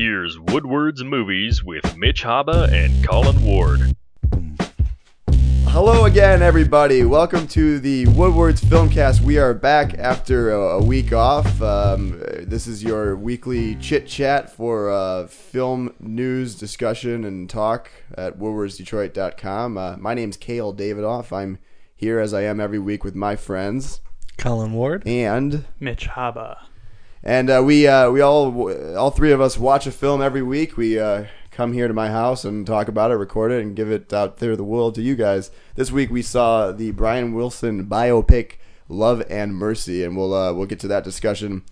Here's Woodward's Movies with Mitch Haba and Colin Ward. Hello again, everybody. Welcome to the Woodward's Filmcast. We are back after a, a week off. Um, this is your weekly chit chat for uh, film news, discussion, and talk at woodwardsdetroit.com. Uh, my name's Kale Davidoff. I'm here as I am every week with my friends Colin Ward. and Mitch Haba. And uh, we uh, we all all three of us watch a film every week. We uh, come here to my house and talk about it, record it, and give it out there to the world to you guys. This week we saw the Brian Wilson biopic Love and Mercy, and we'll uh, we'll get to that discussion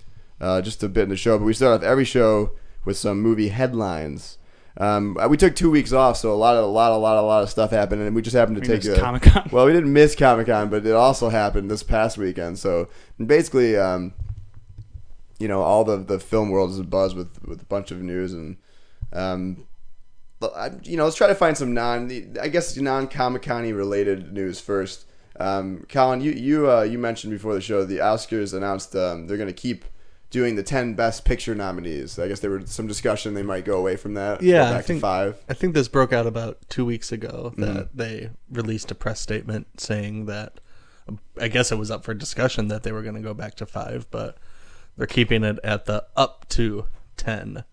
uh, just a bit in the show. But we start off every show with some movie headlines. Um, we took two weeks off, so a lot of a lot a lot a lot of stuff happened, and we just happened to We take missed Comic-Con. Well, we didn't miss Comic Con, but it also happened this past weekend. So basically, um, you know, all the the film world is buzz with with a bunch of news and. Um, but I, you know, let's try to find some non, I guess non Comic Con related news first. Um, Colin, you you uh, you mentioned before the show the Oscars announced um, they're going to keep doing the ten Best Picture nominees. I guess there was some discussion they might go away from that. Yeah, back I think to five. I think this broke out about two weeks ago that Mm-hmm. they released a press statement saying that I guess it was up for discussion that they were going to go back to five, but they're keeping it at the up to ten.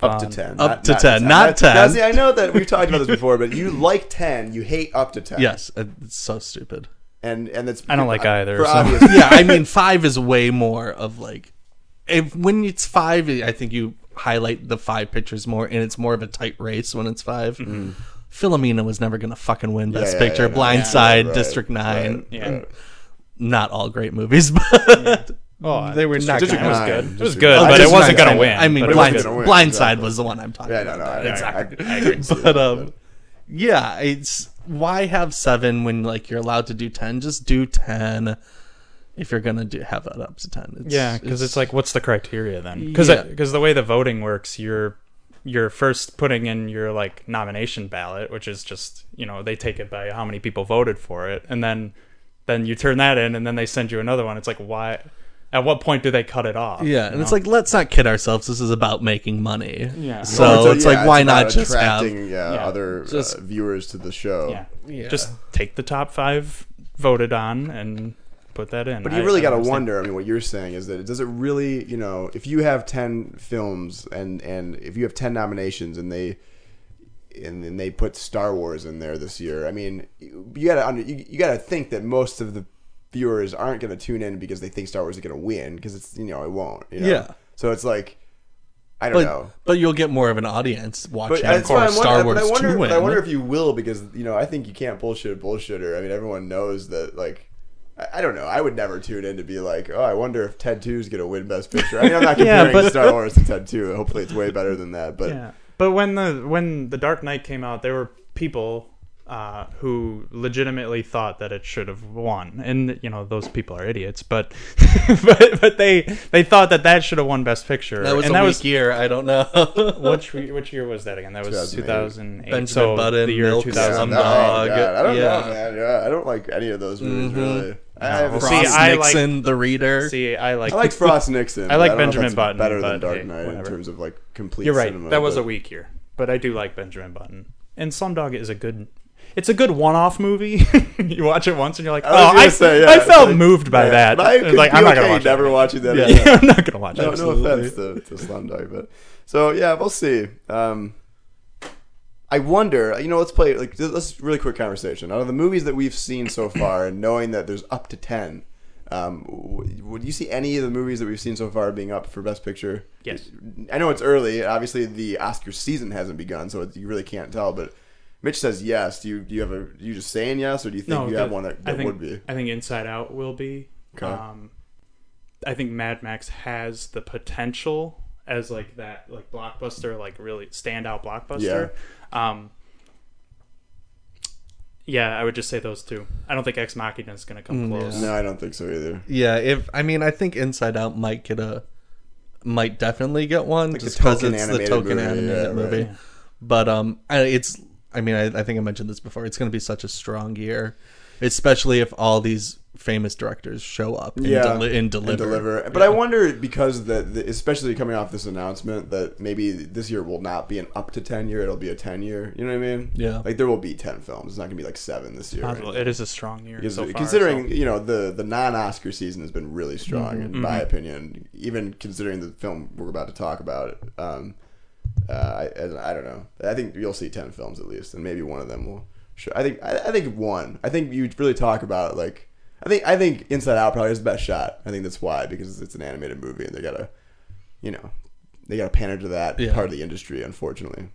Up to Fun. ten. Up to 10, not That- Now, 10. see, I know that we've talked about this before, but you like ten, you hate up to ten. Yes, it's so stupid. and and it's I don't like either, for so- obvious. yeah, I mean five is way more of like if when it's five, I think you highlight the five pictures more, and it's more of a tight race when it's 5 Philomena was never gonna fucking win Best Mm-hmm. yeah, Picture. yeah, no, Blindside, right, District Nine, right, Yeah. right. not all great movies, but Oh, they were not. It was good. It was good, but it wasn't gonna win. I mean, but it Blind, was gonna win, Blindside exactly. was the one I'm talking Yeah, no, about. no, I, Exactly. I, I agree. but um, yeah, it's why have seven when like you're allowed to do ten? Just do ten if you're gonna do have it up to ten. It's, Yeah, because it's like, what's the criteria then? Because Yeah. the way the voting works, you're you're first putting in your like nomination ballot, which is just you know they take it by how many people voted for it, and then then you turn that in, and then they send you another one. It's like why? At what point do they cut it off? yeah, you and it's like let's not kid ourselves. This is about making money. Yeah. So Well, it's yeah, like why about not just have attracting yeah, Yeah. other Just- uh, viewers to the show? yeah. Yeah. just take the top five voted on and put that in. But you really got to wonder. I mean, what you're saying is that does it really, you know, if you have ten films and and if you have ten nominations and they and then they put Star Wars in there this year, I mean, you got to under you, you got to think that most of the viewers aren't going to tune in because they think Star Wars is going to win because it's you know it won't. You know? Yeah. So it's like I don't But, know. but you'll get more of an audience watching But that's why I'm Star wondering, Wars but I wonder, to win. but I wonder if you will because you know I think you can't bullshit a bullshitter. I mean, everyone knows that. Like, I, I don't know. I would never tune in to be like, oh, I wonder if Ted Two is gonna win Best Picture. I mean, I'm not comparing Yeah, comparing but- Star Wars to Ted Two. Hopefully, it's way better than that. But Yeah, but when the when the Dark Knight came out, there were people uh, who legitimately thought that it should have won, and you know those people are idiots. But but but they they thought that that should have won Best Picture. that was and a that weak was year. I don't know. which which year was that again? That was 2008. 2008. Benjamin so Button, the year Milk, 2000. Slumdog. Oh, I don't yeah. know, man. Yeah, I don't like any of those movies really. I, have Well, Frost see, I like- the reader. See, I like I liked Frost Nixon. I like but don't know if Benjamin Button, better than but Dark hey, Knight in terms of like complete. You're right. cinema, that was but- a weak year, but I do like Benjamin Button. And Slumdog is a good. It's a good one-off movie. you watch it once and you're like, oh, I, say, yeah, I felt like- moved by yeah, that. I like, I'm not okay gonna watch never it. watching that. Yeah. Yeah, I'm not gonna watch No, it. no Absolutely. offense to, to Slumdog, but so yeah, we'll see. Um, I wonder, you know, let's play like let's really quick conversation. Out of the movies that we've seen so far, and knowing that there's up to ten, um, would you see any of the movies that we've seen so far being up for Best Picture? Yes. I know it's early. Obviously, the Oscar season hasn't begun, so you really can't tell. But Mitch says yes. Do you do you have a? Are you just saying yes, or do you think you have one that, I that think, would be? I think Inside Out will be. Okay. Um, I think Mad Max has the potential as like that like blockbuster, like really standout blockbuster. Um, yeah, I would just say those two. I don't think Ex Machina is going to come Mm, close. No, I don't think so either. Yeah, if I mean, I think Inside Out might get a, might definitely get one Like just because it's the token movie, animated yeah, movie. right. But um, I, it's I mean, I, I think I mentioned this before. It's going to be such a strong year. especially if all these famous directors show up and, yeah, deli- and deliver. deliver. But I wonder because that, especially coming off this announcement, that maybe this year will not be an up to ten year; it'll be a ten year. You know what I mean? Yeah. Like there will be ten films. It's not gonna be like seven this year. or Possible. anything. It is a strong year Because so far. considering so- you know the the non Oscar season has been really strong Mm-hmm. in my opinion. Even considering the film we're about to talk about, um, uh, I, I don't know. I think you'll see ten films at least, and maybe one of them will. Show. I think I, I think one. I think you really talk about like. I think I think Inside Out probably is the best shot. I think that's why because it's an animated movie and they gotta, you know, they gotta pander to that Yeah. part of the industry. Unfortunately,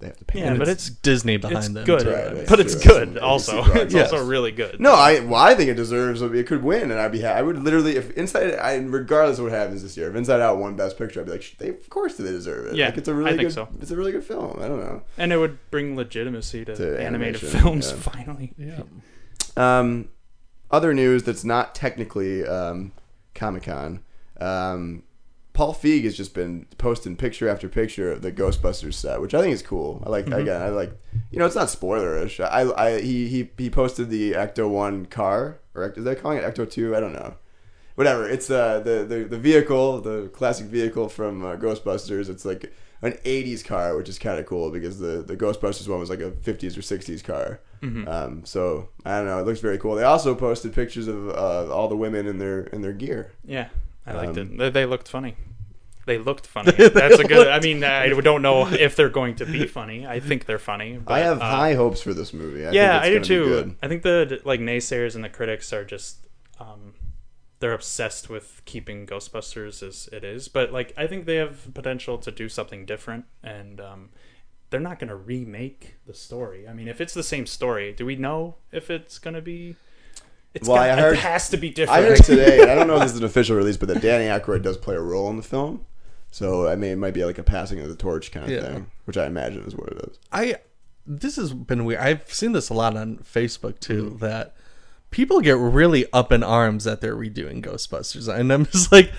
they have to pander. Yeah, And but it's, it's- Disney behind it's them. good, right, that's but it's true. good It's also. ABC It's broadcast. also really good. No, I well, I think it deserves. It could win, and I'd be. I would literally, if Inside, I, regardless of what happens this year, if Inside Out won Best Picture, I'd be like, they, of course, they deserve it. Yeah, like, it's a really I think good. so. It's a really good film. I don't know. and it would bring legitimacy to, To animated films yeah. finally. Yeah. Um, other news that's not technically um, Comic Con. Um, Paul Feig has just been posting picture after picture of the Ghostbusters set, which I think is cool. I like Mm-hmm. again. I like you know it's not spoilerish. I, I he, he he posted the Ecto One car or is they calling it Ecto Two? I don't know. Whatever. It's uh, the the the vehicle, the classic vehicle from uh, Ghostbusters. It's like an '80s car, which is kind of cool because the the Ghostbusters one was like a '50s or '60s car. Um, so I don't know. It looks very cool. They also posted pictures of uh, all the women in their in their gear. Yeah, I liked Um, it. They, they looked funny. They looked funny. That's a good. I mean, I don't know if they're going to be funny. I think they're funny. But, I have uh, high hopes for this movie. I yeah, think I do too. I think the like naysayers and the critics are just um, they're obsessed with keeping Ghostbusters as it is, but like I think they have potential to do something different, and um, they're not going to remake the story. I mean, if it's the same story, do we know if it's going to be? It's Well, got, I heard- it has to be different. I heard today, I don't know if this is an official release, but that Danny Aykroyd does play a role in the film. So I mean, it might be like a passing of the torch kind of Yeah. thing, which I imagine is what it is. I this has been weird. I've seen this a lot on Facebook too. Mm-hmm. That people get really up in arms that they're redoing Ghostbusters, and I'm just like,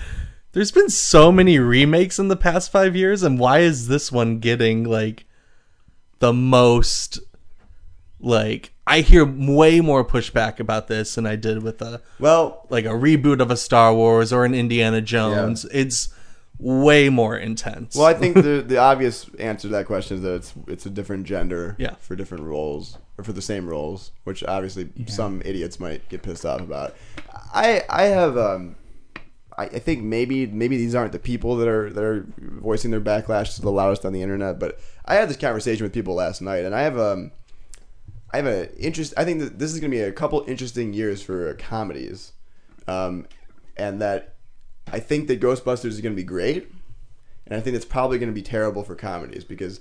there's been so many remakes in the past five years, and why is this one getting like the most? Like I hear way more pushback about this than I did with a Well, like a reboot of a Star Wars or an Indiana Jones. It's way more intense. well, I think the the obvious answer to that question is that it's it's a different gender Yeah. for different roles or for the same roles, which obviously some idiots might get pissed off about. I I have um I, I think maybe maybe these aren't the people that are that are voicing their backlash to the loudest on the internet, but I had this conversation with people last night, and I have um I have an interest. I think that this is going to be a couple interesting years for comedies, um, and that I think that Ghostbusters is going to be great, and I think it's probably going to be terrible for comedies because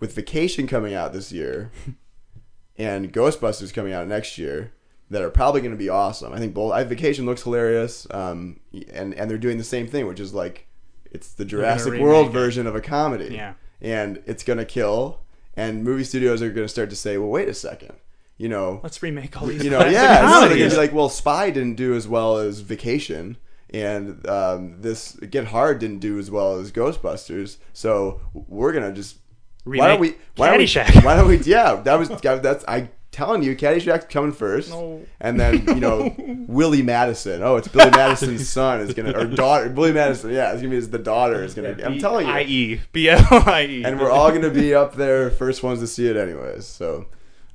with Vacation coming out this year and Ghostbusters coming out next year, that are probably going to be awesome. I think both. I, Vacation looks hilarious, um, and and they're doing the same thing, which is like it's the Jurassic World it. version of a comedy, Yeah. and it's going to kill. And movie studios are going to start to say, well, wait a second, you know, Let's remake all these. you know, yeah, no, they're gonna be like, well, Spy didn't do as well as Vacation, and um, this Get Hard didn't do as well as Ghostbusters. So we're gonna just why don't we? Remake Why don't we? Why don't we? Yeah, that was that's I telling you, Caddyshack's coming first, No. and then you know Willie Madison. Oh, it's Billy Madison's son is gonna or daughter. Billy Madison, yeah, it's gonna be the daughter is gonna. I'm telling you, I-E. B-L-I-E. and we're all going to be up there first ones to see it anyways so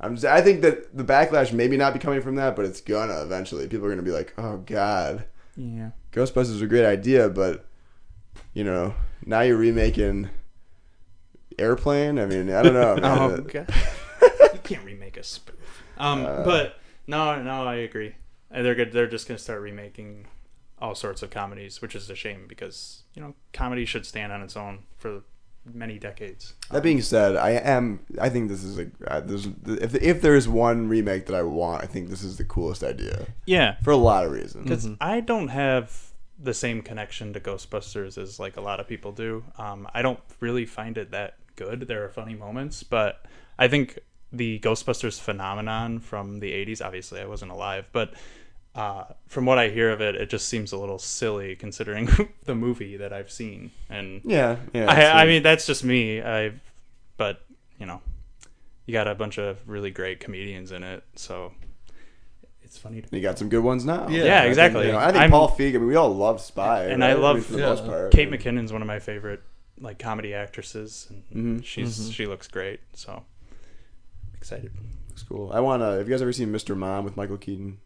i'm just, i think that the backlash maybe not be coming from that but it's gonna eventually people are going to be like oh god Yeah. ghostbusters is a great idea but you know now you're remaking airplane i mean i don't know man. Oh god. you can't remake a spoof. Um, Uh, but no, no, I agree. And they're good. They're just gonna start remaking all sorts of comedies, which is a shame because you know comedy should stand on its own for many decades. that being said i am i think this is a uh, there's, if, if there's one remake that i want i think this is the coolest idea Yeah, for a lot of reasons because I don't have the same connection to Ghostbusters as like a lot of people do. Um, I don't really find it that good. There are funny moments, but I think the Ghostbusters phenomenon from the '80s. Obviously, I wasn't alive, but uh, from what I hear of it, it just seems a little silly considering the movie that I've seen. And yeah yeah I, I mean, that's just me. I, but you know, you got a bunch of really great comedians in it, so it's funny to you got some good ones now. Yeah. Yeah, I think, exactly. you know, I think I'm- Paul Feig. I mean, we all love Spy, And right? I love- mean, for the yeah. most part. Kate McKinnon's one of my favorite like comedy actresses, and Mhm. she's she looks great. So excited. Looks cool. I want to. Have you guys ever seen Mr. Mom with Michael Keaton?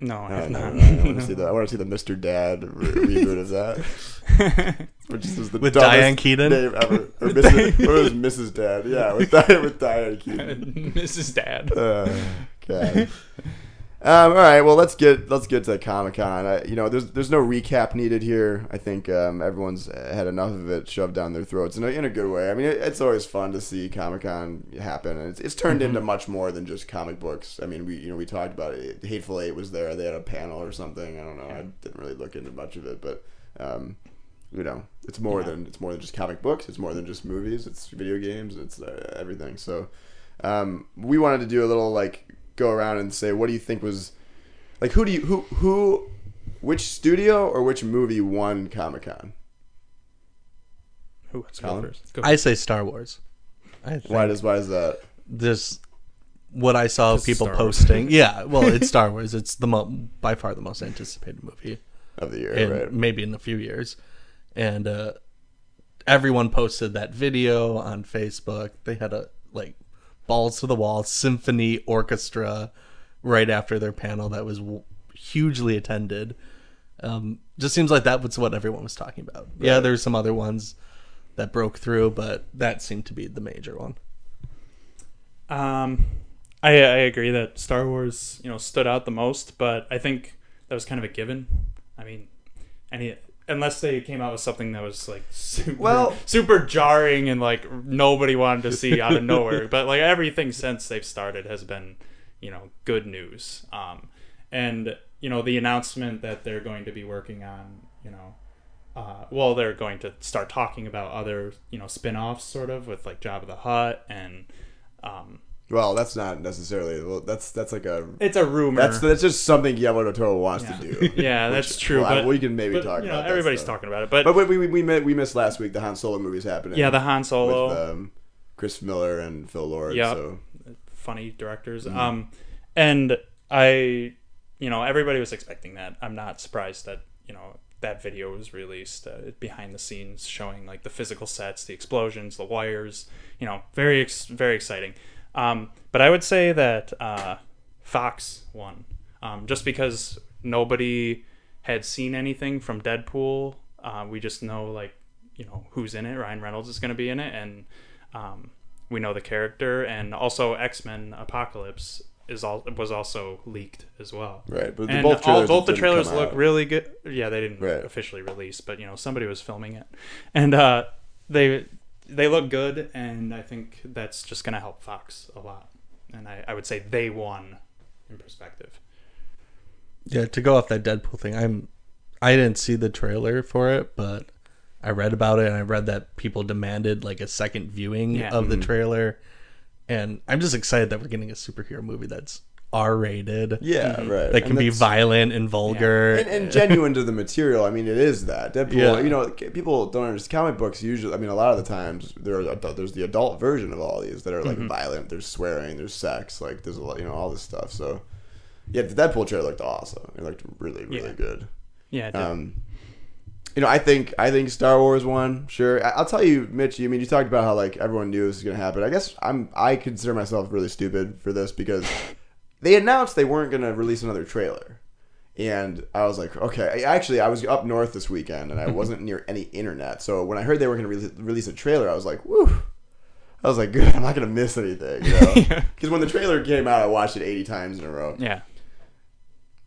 No, I I, have don't know. not. I want to see the. I want to see the Mr. Dad re- reboot of that. Which is the With dumbest Diane Keaton? name ever. Or Mrs. or it was Mrs. Dad. Yeah, with Diane, with Diane Keaton. Mrs. Dad. Uh, God. Um, all right, well let's get let's get to Comic Con. You know, there's there's no recap needed here. I think um, everyone's had enough of it shoved down their throats in a, in a good way. I mean, it, it's always fun to see Comic Con happen, and it's, it's turned into much more than just comic books. I mean, we you know we talked about it. Hateful Eight was there. They had a panel or something. I don't know. I didn't really look into much of it, but. Um, you know, it's more Yeah. than it's more than just comic books. It's more than just movies. It's video games. It's uh, everything. So, um, we wanted to do a little like go around and say, what do you think was like? Who do you who who which studio or which movie won Comic Con? Who wants to go Colin? first? Go I say Star Wars. I think Why does why is that? this what I saw Because people Star Wars. posting. yeah, well, it's Star Wars. It's the mo- by far the most anticipated movie Of the year, in right? maybe in a few years, and uh, everyone posted that video on Facebook. They had a like balls to the wall symphony orchestra right after their panel that was w- hugely attended. Um, just seems like that was what everyone was talking about. Yeah, there's some other ones that broke through, but that seemed to be the major one. Um, I I agree that Star Wars you know stood out the most, but I think that was kind of a given. I mean, any unless they came out with something that was like super, Well- super jarring and like nobody wanted to see out of nowhere. but like everything since they've started has been you know good news. Um, and you know the announcement that they're going to be working on you know. Uh, well, they're going to start talking about other, you know, spin-offs, sort of, with like Jabba the Hutt and um, Well, that's not necessarily. Well, that's that's like a. it's a rumor. That's that's just something Guillermo del Toro wants yeah. to do. yeah, that's Which- true. well, but we can maybe but, talk you know, about that everybody's stuff. talking about it, but, But we we we, mi- we missed last week the Han Solo movies happening. yeah, the Han Solo, with um, Chris Miller and Phil Lord. Yep. So funny directors. Mm-hmm. Um, and I, you know, everybody was expecting that. I'm not surprised that you know that video was released uh, behind the scenes, showing like the physical sets, the explosions, the wires. You know, very ex- very exciting. Um, but I would say that uh, Fox won, um, just because nobody had seen anything from Deadpool. Uh, we just know like you know who's in it. Ryan Reynolds is going to be in it, and um, we know the character, and also X Men Apocalypse is all was also leaked as well. right, but the, And both all, both the trailers look out. really good. Yeah, they didn't Right. officially release, but you know somebody was filming it, and uh, they they look good, and I think that's just going to help Fox a lot. And I, I would say they won in perspective. Yeah, to go off that Deadpool thing, I'm I didn't see the trailer for it, but I read about it and I read that people demanded like a second viewing Yeah. of the mm-hmm. trailer. And I'm just excited that we're getting a superhero movie that's R rated. Yeah, right. That And can be violent and vulgar. and, and genuine to the material. I mean, it is that Deadpool. Yeah. You know, people don't understand comic books. Usually, I mean, a lot of the times there are, there's the adult version of all these that are like Mm-hmm. violent. There's swearing. There's sex. Like there's a lot. You know, all this stuff. So, yeah, the Deadpool trailer looked awesome. It looked really, really Yeah. good. Yeah, it did. Um, you know, I think I think Star Wars won. Sure, I- I'll tell you, Mitch. I mean, you talked about how like everyone knew this was gonna happen. I guess I'm I consider myself really stupid for this because they announced they weren't gonna release another trailer, and I was like, okay. Actually, I was up north this weekend and I wasn't near any internet, so when I heard they were gonna re- release a trailer, I was like, woo. I was like, good. I'm not gonna miss anything, you know? Yeah. Because when the trailer came out, I watched it 80 times in a row yeah,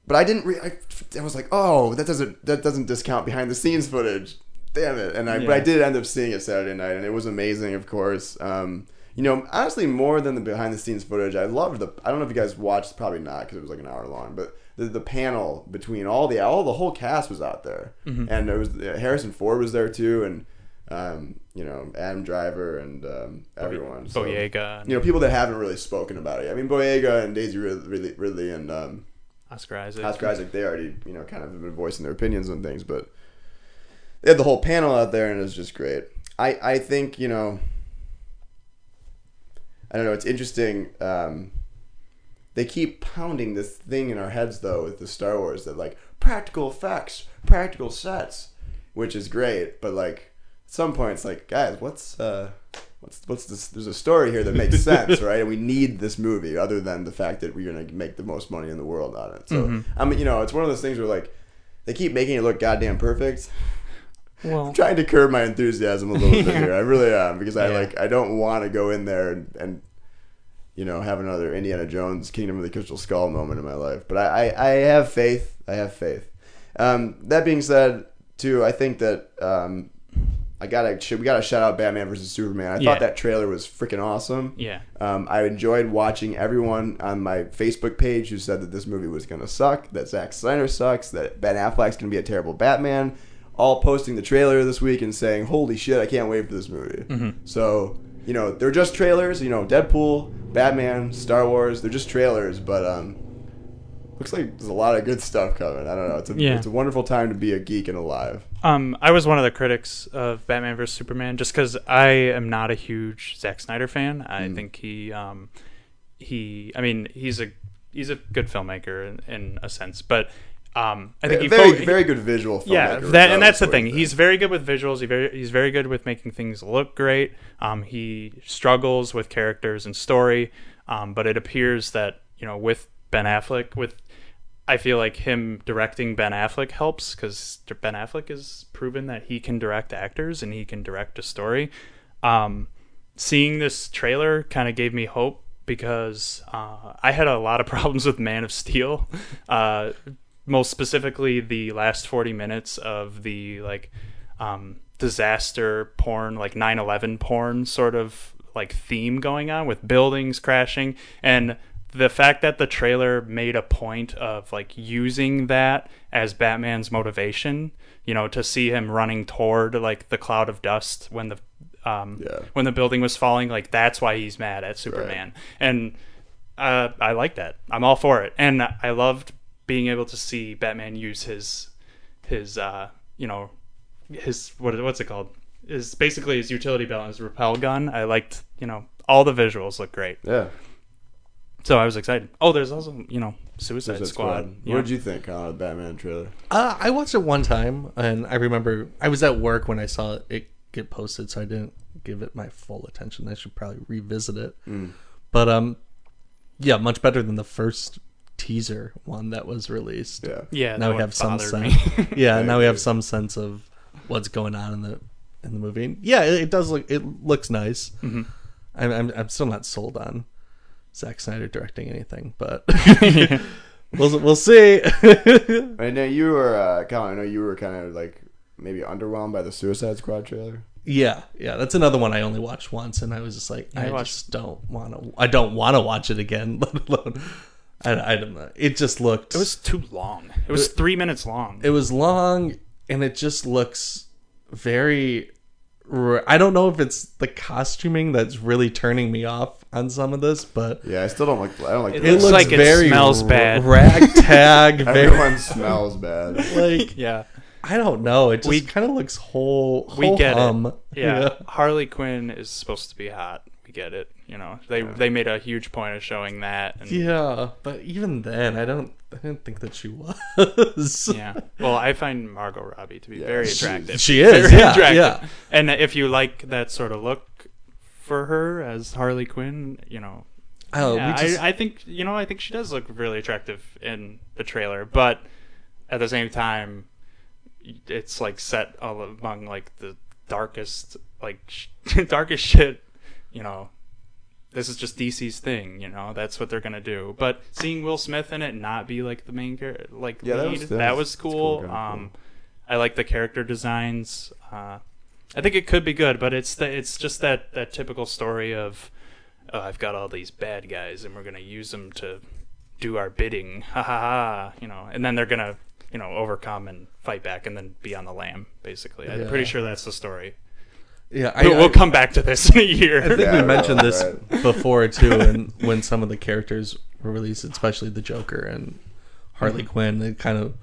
but I didn't. Re- I, I was like, oh, that doesn't that doesn't discount behind the scenes footage. Damn it! And I but I did end up seeing it Saturday night, and it was amazing. Of course, um, you know, honestly, more than the behind the scenes footage, I loved the. I don't know if you guys watched, probably not, because it was like an hour long, but. The, the panel between all the all the whole cast was out there, and it was Harrison Ford was there too, and um, you know Adam Driver and um, everyone. So, Boyega, you know, people that haven't really spoken about it. I mean, Boyega and Daisy Ridley, Ridley and um, Oscar Isaac. Oscar Isaac, they already, you know, kind of have been voicing their opinions on things, but they had the whole panel out there, and it was just great. I, I think, you know, I don't know, it's interesting. Um, they keep pounding this thing in our heads though with the Star Wars that like practical effects, practical sets, which is great, but like at some point it's like, guys, what's uh what's what's this there's a story here that makes sense, right? And we need this movie other than the fact that we're gonna make the most money in the world on it. So I mean, you know, it's one of those things where like they keep making it look goddamn perfect. Well, I'm trying to curb my enthusiasm a little bit here. I really am because I Yeah. like I don't want to go in there and, and you know have another Indiana Jones Kingdom of the Crystal Skull moment in my life. But I, I, I have faith. I have faith. Um, that being said, too, I think that um, I gotta we gotta shout out Batman versus Superman. I Yeah. thought that trailer was freaking awesome. yeah. Um, I enjoyed watching everyone on my Facebook page who said that this movie was going to suck, that Zack Snyder sucks, that Ben Affleck's going to be a terrible Batman, all posting the trailer this week and saying, "Holy shit, I can't wait for this movie." So you know, they're just trailers. You know, Deadpool, Batman, Star Wars, they're just trailers, but um, looks like there's a lot of good stuff coming. I don't know. It's a Yeah. it's a wonderful time to be a geek and alive. Um, I was one of the critics of Batman vs Superman just because I am not a huge Zack Snyder fan. I Mm. think he, um, he, I mean, he's a he's a good filmmaker in, in a sense, but um, I think very fo- very good visual. yeah, that, and that's the thing. He's very good with visuals. He very he's very good with making things look great. Um, he struggles with characters and story, um, but it appears that you know with Ben Affleck, with I feel like him directing Ben Affleck helps because Ben Affleck has proven that he can direct actors and he can direct a story. Um, seeing this trailer kind of gave me hope because uh, I had a lot of problems with Man of Steel. Uh, most specifically, the last 40 minutes of the like um, disaster porn, like 9 11 porn sort of like theme going on with buildings crashing. And the fact that the trailer made a point of like using that as Batman's motivation, you know, to see him running toward like the cloud of dust when the um, Yeah. when the building was falling, like that's why he's mad at Superman. And uh, I like that. I'm all for it. And I loved being able to see Batman use his his uh, you know his what what's it called? Is basically his utility belt and his repel gun. I liked you know all the visuals look great. yeah. So I was excited. Oh, there's also you know Suicide, Suicide Squad. Squad. Yeah. What did you think on the Batman trailer? Uh, I watched it one time, and I remember I was at work when I saw it get posted, so I didn't give it my full attention. I should probably revisit it. But um, yeah, much better than the first teaser one that was released. Yeah. Yeah, now we have some sense. me. yeah, now we have some sense of what's going on in the in the movie. And yeah, it, it does look it looks nice. Mm-hmm. I'm, I'm I'm still not sold on Zack Snyder directing anything, but we'll we'll see. I know you were, uh, Colin. I know you were kind of like maybe underwhelmed by the Suicide Squad trailer. Yeah, yeah, that's another one I only watched once, and I was just like, I I, watched- just don't want to. I don't want to watch it again. Let alone, I, I don't know. It just looked. It was too long. It was three minutes long. It was long, and it just looks very. r- I don't know if it's the costuming that's really turning me off on some of this, but Yeah, I still don't like. I don't like. It it looks looks like it smells r- bad. ragtag. very Everyone smells bad. like yeah. I don't know. It just We- kind of looks whole. we get hum. it. Yeah. Harley Quinn is supposed to be hot. We get it. You know, they they made a huge point of showing that. And, Yeah, but even then, I don't. I didn't think that she was. yeah. Well, I find Margot Robbie to be very attractive. she is, Very yeah, attractive. yeah. And if you like that sort of look for her as Harley Quinn, you know, Oh, yeah, just, I, I think you know I think she does look really attractive in the trailer, but at the same time, it's like set all among like the darkest like sh- darkest shit. You know, this is just DC's thing. You know, that's what they're gonna do. But seeing Will Smith in it not be like the main character, like Yeah, that lead, was- that, that was- was cool, cool. kinda um, I like the character designs. Uh, I think it could be good, but it's the, it's just that that typical story of oh, I've got all these bad guys and we're gonna use them to do our bidding, ha ha ha, you know, and then they're gonna you know overcome and fight back and then be on the lam. Basically, I'm pretty sure that's the story. Yeah, I, But we'll I- come back to this in a year. I think Yeah, we right, mentioned this right. before too, and when some of the characters were released, especially the Joker and Harley Mm-hmm. Quinn, it kind of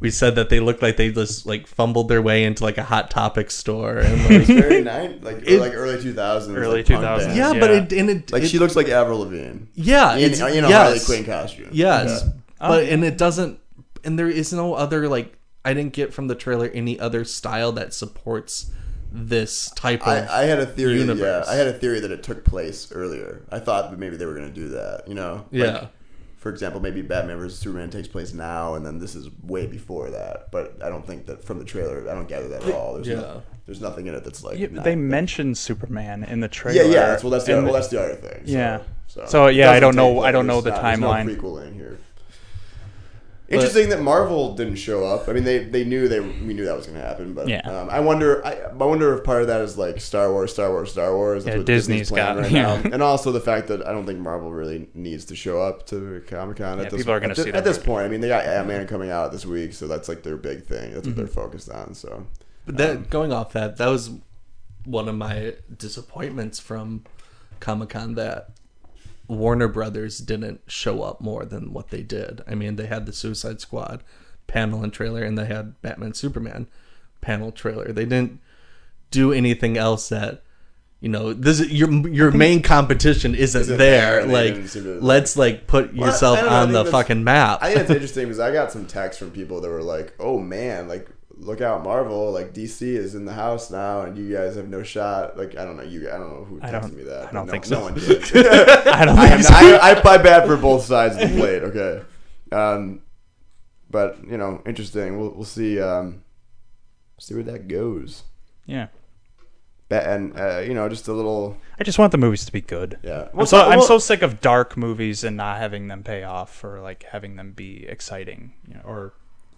we said that they looked like they just like fumbled their way into like a hot topic store and It's like very nine, like or It- like early two thousands, Early like, punk 2000s. band. yeah, Yeah. but it and it Like it- she looks like Avril Lavigne yeah in, it's, in a yes. Harley Quinn costume. Yes, Yeah. but and it doesn't, and there is no other like I didn't get from the trailer any other style that supports this type of. I, I had a theory. universe. Yeah, I had a theory that it took place earlier. I thought that maybe they were going to do that. You know, yeah, Like, for example, maybe Batman vs Superman takes place now, and then this is way before that. But I don't think that from the trailer. I don't gather that at all. There's Yeah. no, there's nothing in it that's like. Yeah, they mentioned Superman in the trailer. yeah, yeah. That's, well, that's the and well, that's the other thing. So, Yeah. So, So, yeah, I don't know- take I don't know the There's no timeline. prequeling here. Interesting that Marvel didn't show up. I mean, they, they knew they we knew that was going to happen, but Yeah. um, I wonder I, I wonder if part of that is like Star Wars, Star Wars, Star Wars. That's Yeah, what Disney's playing got- right yeah. now, and also the fact that I don't think Marvel really needs to show up to Comic Con. Yeah, at this, people are gonna at thi- see at that this movie. point. I mean, they got Ant Man coming out this week, so that's like their big thing. That's what Mm-hmm. they're focused on. So but that going off that, that was one of my disappointments from Comic Con that Warner Brothers didn't show up more than what they did. I mean, they had the Suicide Squad panel and trailer, and they had Batman Superman panel trailer. They didn't do anything else that you know this is your your main competition isn't, Isn't there. there, like didn't seem to, like- let's like put Well, yourself know, on the fucking map. I think it's interesting because I got some texts from people that were like, "Oh man, like look out, Marvel! Like DC is in the house now, and you guys have no shot." Like I don't know, you I don't know who I texted me that. I don't but no, think so. No one did. I don't I, think am, so. I, I play bad for both sides of the plate. Okay, um, but you know, interesting. We'll we'll see um, see where that goes. Yeah. Ba- And uh, you know, just a little I just want the movies to be good. yeah. I'm so I'm so sick of dark movies and not having them pay off or like having them be exciting, you know, or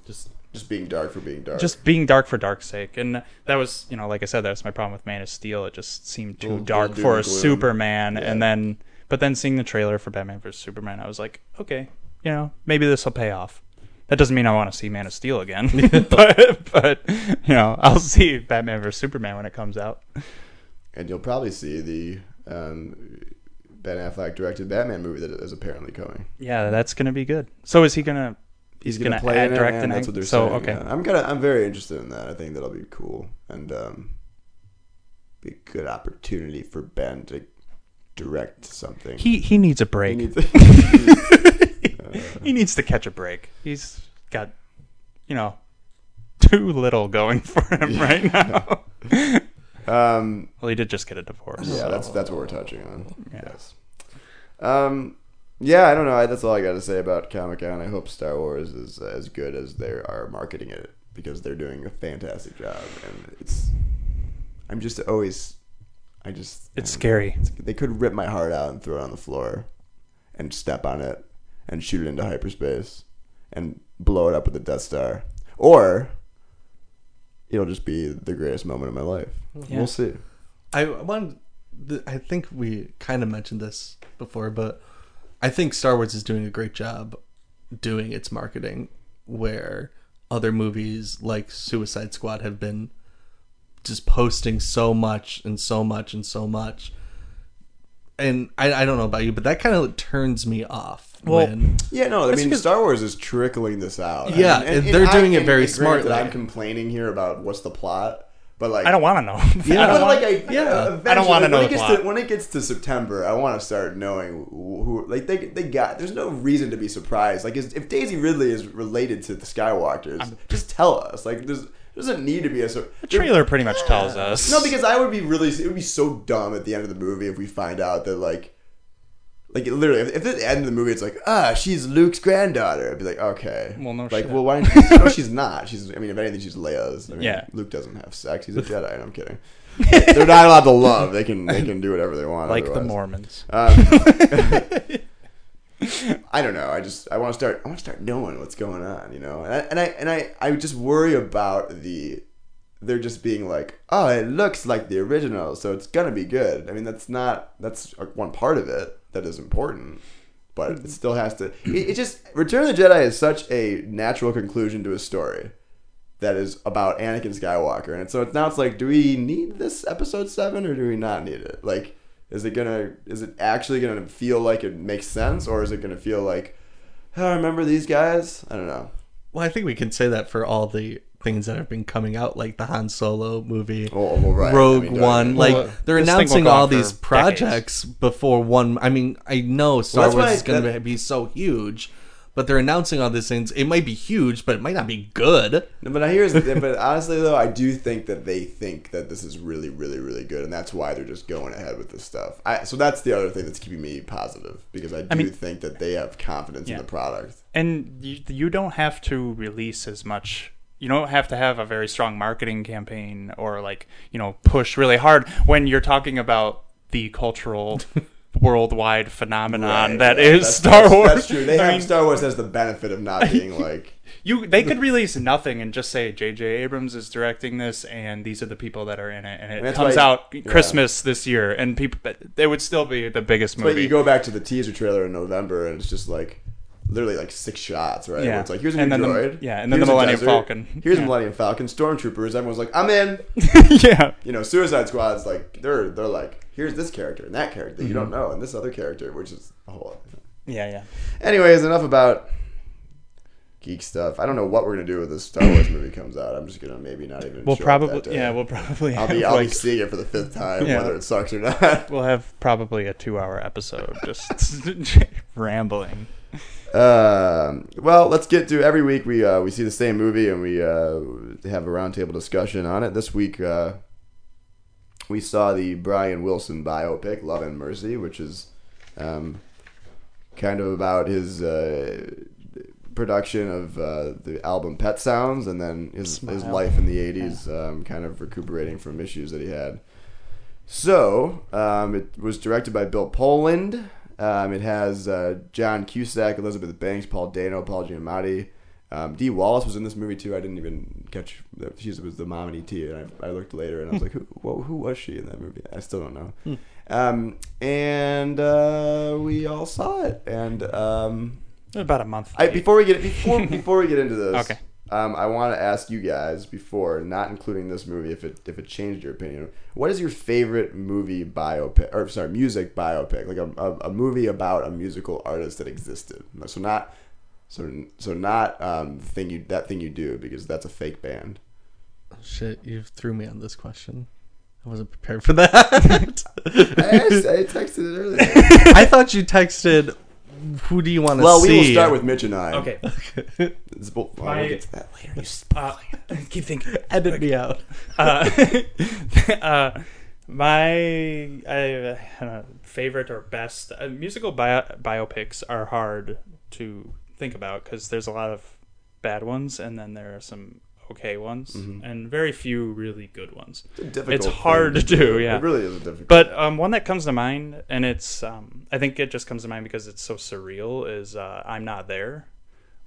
just just being dark for being dark. just being dark for dark's sake. And that was, you know, like I said, that's my problem with Man of Steel. It just seemed too Little- dark little for a gloom. Superman. Yeah. And then, but then seeing the trailer for Batman vs Superman, I was like, okay, you know, maybe this will pay off. That doesn't mean I want to see Man of Steel again, but but you know, I'll see Batman vs Superman when it comes out. and you'll probably see the um, Ben Affleck directed Batman movie that is apparently coming. Yeah, that's gonna be good. So is he gonna? He's gonna gonna, play add, in it, direct, and that's what they're so, saying. okay. yeah. I'm gonna, I'm very interested in that. I think that'll be cool and um, be a good opportunity for Ben to direct something. He he needs a break. He He needs- needs, to catch a break. He's got, you know, too little going for him right now. um, well, he did just get a divorce. yeah, so- that's that's what we're touching on. Yeah. Yes. Um, yeah, I don't know. I, that's all I got to say about Comic Con. I hope Star Wars is as good as they are marketing it because they're doing a fantastic job, and it's. I'm just always, I just. It's don't know. scary. They could rip my heart out and throw it on the floor, and step on it, and shoot it into hyperspace, and blow it up with the Death Star, or. It'll just be the greatest moment of my life. Yeah. We'll see. I want. I think we kind of mentioned this before, but I think Star Wars is doing a great job doing its marketing, where other movies like Suicide Squad have been just posting so much and so much and so much. And I, I don't know about you, but that kind of turns me off. Well, when, Yeah, no, I That's mean, because- Star Wars is trickling this out. Yeah, and they're doing it very granted, smartly. I'm complaining here about what's the plot, but like I don't want to know. Yeah. I don't But want- like, I, yeah. yeah, I don't wanna know when it gets to when it gets to September. I want to start knowing who, who like they they got. There's no reason to be surprised. Like, is, if Daisy Ridley is related to the Skywalkers, just tell us. Like, there's doesn't need to be a sur- the trailer pretty much tells us. no, because I would be really. It would be so dumb at the end of the movie if we find out that like, like literally, if, if at the end of the movie it's like, ah, she's Luke's granddaughter, I'd be like, okay. Well, no Like, shit. well, why? You, no, she's not. She's. I mean, if anything, she's Leia's. I mean, Yeah. Luke doesn't have sex. He's a Jedi. And I'm kidding. They're not allowed to love. They can. They can do whatever they want. like the otherwise. Mormons. Um, I don't know. I just I want to start. I want to start knowing what's going on. You know, and I and I and I, I just worry about the. They're just being like, oh, it looks like the original, so it's gonna be good. I mean, that's not. That's one part of it that is important, but it still has to. It, it just Return of the Jedi is such a natural conclusion to a story that is about Anakin Skywalker, and so it's now it's like, do we need this episode seven or do we not need it? Like, is it gonna is it actually gonna feel like it makes sense, or is it gonna feel like, oh, remember these guys? I don't know. Well, I think we can say that for all the things that have been coming out, like the Han Solo movie, Oh, well, right. Rogue I mean, One. well, Like they're this thing will announcing all for these decades. projects before one. I mean, I know Star that's Wars is going to be so huge, but they're announcing all these things. It might be huge, but it might not be good. No, but here's but honestly though, I do think that they think that this is really, really, really good, and that's why they're just going ahead with this stuff. I, so that's the other thing that's keeping me positive because I do mean- think that they have confidence Yeah. in the product. and you, you don't have to release as much you don't have to have a very strong marketing campaign or like you know push really hard when you're talking about the cultural worldwide phenomenon Right, that yeah, is that's- Star Wars. That's true. They I have mean, Star Wars has the benefit of not being like you they could release nothing and just say J.J. Abrams is directing this and these are the people that are in it and it That's comes why- out yeah. Christmas this year and people it would still be the biggest movie. But you go back to the teaser trailer in November, and it's just like literally like six shots, right? Yeah. Where it's like here's a And new then the- droid, yeah, and then the Millennium desert, Falcon. here's Yeah. a Millennium Falcon, stormtroopers. Everyone's like, I'm in. yeah. You know, Suicide Squad's like they're they're like here's this character and that character that you Mm-hmm. don't know, and this other character, which is a whole. Other thing. Yeah, yeah. Anyways, enough about geek stuff. I don't know what we're gonna do with this Star Wars movie comes out. I'm just gonna maybe not even. We'll probably yeah, we'll probably I'll have be I'll be seeing it for the fifth time, Yeah. whether it sucks or not. we'll have probably a 2-hour episode just rambling. Um, well, let's get to every week we uh, we see the same movie and we uh, have a roundtable discussion on it. This week uh, we saw the Brian Wilson biopic Love and Mercy, which is um, kind of about his uh, production of uh, the album Pet Sounds and then his his life in the '80s, um, kind of recuperating from issues that he had. So, um, it was directed by Bill Pohlad. Um, it has uh, John Cusack, Elizabeth Banks, Paul Dano, Paul Giamatti. Um, Dee Wallace was in this movie too. I didn't even catch that she was the mom in ET, and I, I looked later and I was like, who, who was she in that movie? I still don't know. Um, and uh, we all saw it. And um, About a month. I, before we get before before we get into this, Okay. Um, I want to ask you guys before, not including this movie, if it if it changed your opinion. What is your favorite movie biopic, or sorry, music biopic, like a, a, a movie about a musical artist that existed? So not so so not um thing you that thing you do because that's a fake band. Shit, you threw me on this question. I wasn't prepared for that. I, asked- I texted it earlier. I thought you texted. Who do you want to well, see? Well, we will start with Mitch and I. Okay. It's, well, My- we'll get to that later. You Uh, keep thinking. Edit me out. Uh, uh, my uh, uh, favorite or best uh, musical bio- biopics are hard to think about because there's a lot of bad ones and then there are some okay ones and very few really good ones. It's, It's hard to do, yeah. It really is a difficult. But um, one that comes to mind, and it's um, I think it just comes to mind because it's so surreal, is uh, "I'm Not There,"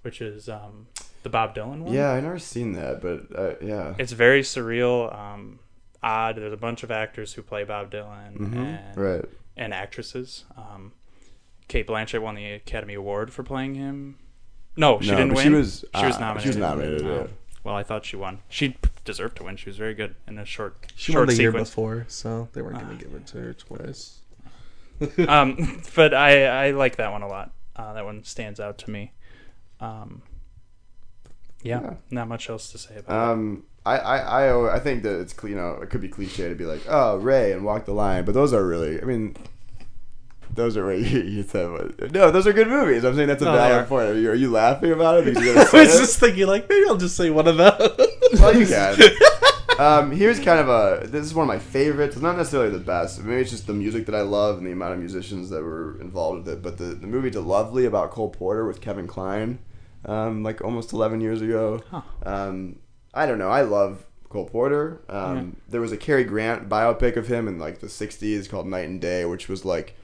which is um, the Bob Dylan one. yeah, I never seen that, but uh, yeah. it's very surreal, um, odd. There's a bunch of actors who play Bob Dylan and Mm-hmm. Right. and actresses. Um, Cate Blanchett won the Academy Award for playing him. No, she No, didn't win. she was, she was uh, nominated. she was nominated, Oh. Yeah. Well, I thought she won. She deserved to win. She was very good in a short, She short won the year sequence. before, so they weren't going to give it to her twice. um, but I I like that one a lot. Uh, that one stands out to me. Um, yeah, Yeah. not much else to say about Um, I, I, I, I think that it's you know it could be cliche to be like oh Ray and Walk the Line, but those are really I mean those are what you, you said. what- No, those are good movies. I'm saying that's a No, valid point. Are you, are you laughing about it? Because you're gonna I was it? just thinking, like, maybe I'll just say one of those. well, you can. Um, here's kind of a. This is one of my favorites. It's not necessarily the best. Maybe it's just the music that I love and the amount of musicians that were involved with it. But the, the movie "De-Lovely" about Cole Porter with Kevin Kline, um, like almost 11 years ago. Um, I don't know. I love Cole Porter. Um, There was a Cary Grant biopic of him in like the 60s called Night and Day, which was like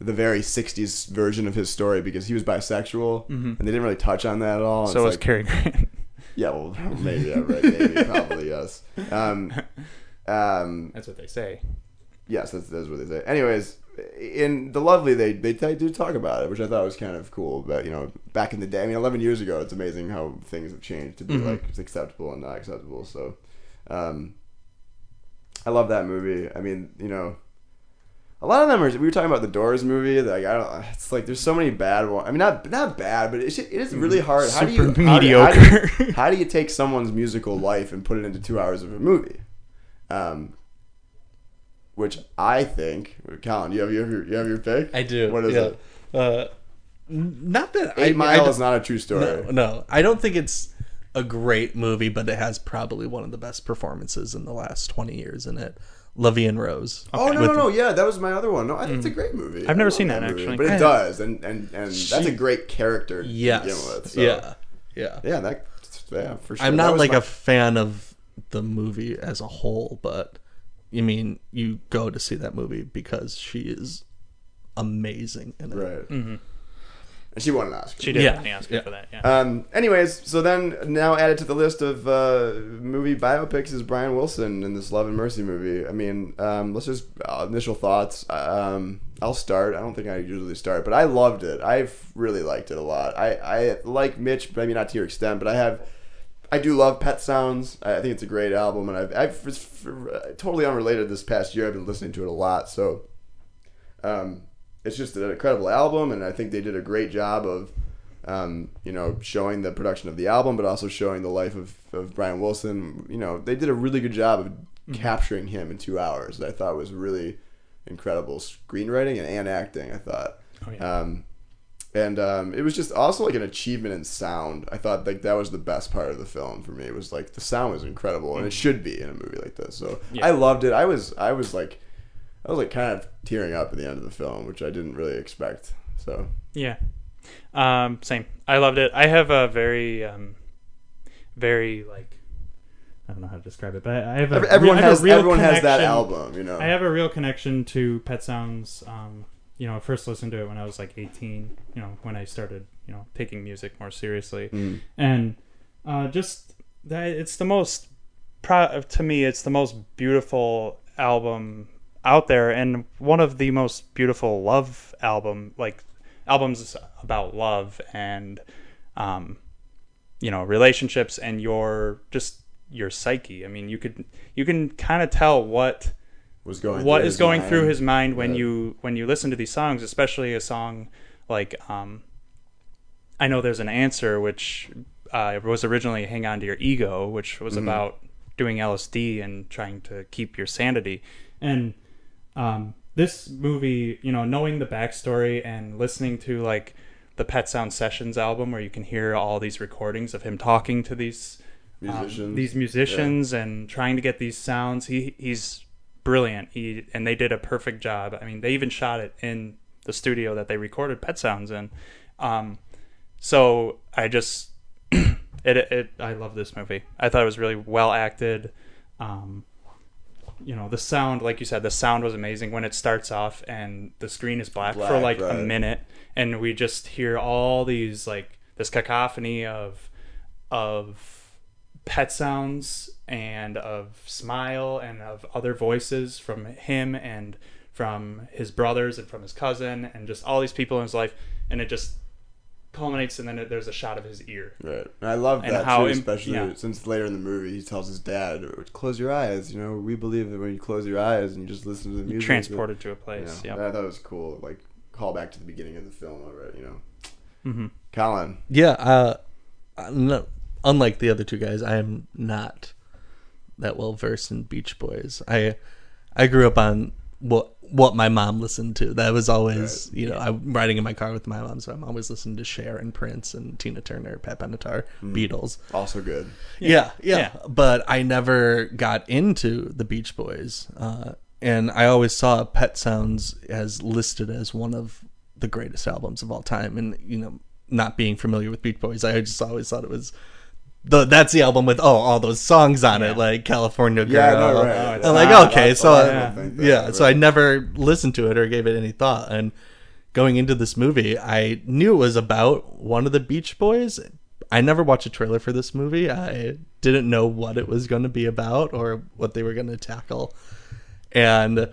the very 60s version of his story because he was bisexual and they didn't really touch on that at all. So was like- Cary Grant. yeah, well, maybe, yeah, right, maybe, probably, yes. Um, um, That's what they say. yes, that's, that's what they say. Anyways, in De-Lovely, they they do talk about it, which I thought was kind of cool. But you know, back in the day, I mean, eleven years ago, it's amazing how things have changed to be like it's acceptable and not acceptable. So, um, I love that movie. I mean, you know, a lot of them are. We were talking about the Doors movie. Like I don't. It's like there's so many bad ones. I mean, not not bad, but it's it is really hard. How do you Super how do- How do, mediocre. you, how do you take someone's musical life and put it into two hours of a movie? Um, which I think, Colin, you have your you have your pick. I do. What is yeah. it? Uh, not that I- Eight I, Mile don't- is not a true story. No, no, I don't think it's a great movie, but it has probably one of the best performances in the last twenty years in it. La Vie en Rose. Oh no, no, no! Yeah, that was my other one. No, I think it's a mm. great movie. I've never love seen that, movie, actually. but it I- does, and and and that's a great character to Yes. begin with. So, Yeah. Yeah. yeah, that yeah for sure. I'm That not was like my- a fan of the movie as a whole, but you mean you go to see that movie because she is amazing in it. right. Mm-hmm. And she won an Oscar. She did Yeah. win the Oscar Yeah. for that. Yeah. Um, anyways, so then now added to the list of uh, movie biopics is Brian Wilson in this Love and Mercy movie. I mean, um, let's just uh, initial thoughts. Um, I'll start. I don't think I usually start, but I loved it. I've really liked it a lot. I, I like Mitch, but maybe not to your extent, but I have. I do love Pet Sounds. I I think it's a great album, and I've, I've it's for, uh, totally unrelated. This past year, I've been listening to it a lot. So, um, it's just an incredible album, and I think they did a great job of, um, you know, showing the production of the album, but also showing the life of, of Brian Wilson. You know, they did a really good job of capturing him in two hours. That I thought was really incredible screenwriting and, and acting. I thought, Oh, yeah. um, and um, it was just also like an achievement in sound. I thought like that was the best part of the film for me. It was like the sound was incredible, and it should be in a movie like this. So Yeah. I loved it. I was I was like I was like kind of tearing up at the end of the film, which I didn't really expect. So Yeah. Um, same. I loved it. I have a very, um, very like, I don't know how to describe it, but I have a everyone I have a has real everyone has that album, you know. I have a real connection to Pet Sounds. Um, you know, I first listened to it when I was like 18. You know, when I started, you know, taking music more seriously, Mm. and uh, just that it's the most pro- to me, it's the most beautiful album out there, and one of the most beautiful love album like albums about love and um, you know relationships and your just your psyche. I mean, you could you can kind of tell what was going what is going mind. through his mind when Yeah. you when you listen to these songs especially a song like um i know there's an answer which uh, was originally hang on to your ego which was about doing lsd and trying to keep your sanity and um this movie you know knowing the backstory and listening to like the pet sound sessions album where you can hear all these recordings of him talking to these um, Musicians. these musicians and trying to get these sounds. He he's brilliant. He and they did a perfect job. I mean, they even shot it in the studio that they recorded Pet Sounds in. Um, so I just it it I love this movie. I thought it was really well acted. Um, you know the sound, like you said, the sound was amazing when it starts off and the screen is black, for Black, like a minute, and we just hear all these like this cacophony of of pet sounds and of smile and of other voices from him and from his brothers and from his cousin and just all these people in his life. And it just culminates and then it, there's a shot of his ear Right. And I love And that how too, im- especially yeah. since later in the movie he tells his dad, "Close your eyes." You know, we believe that when you close your eyes and you just listen to the music, transported to a place know, yeah I thought it was cool. Like call back to the beginning of the film already. You know, hmm Colin. Yeah, uh, uh, no, unlike the other two guys, I am not that well versed in Beach Boys. I I grew up on what what my mom listened to. That was always you know I'm riding in my car with my mom, so I'm always listening to Cher and Prince and Tina Turner, Pat Benatar, Beatles. Also good. Yeah, yeah, Yeah. But I never got into the Beach Boys, uh, and I always saw Pet Sounds as listed as one of the greatest albums of all time. And you know, not being familiar with Beach Boys, I just always thought it was the that's the album with oh all those songs on Yeah. it like California Girl. Oh, yeah, no, Oh, right. it's I'm like not- okay, so why I I- don't think that, yeah, so I never listened to it or gave it any thought. And going into this movie, I knew it was about one of the Beach Boys. I never watched a trailer for this movie. I didn't know what it was going to be about or what they were going to tackle. And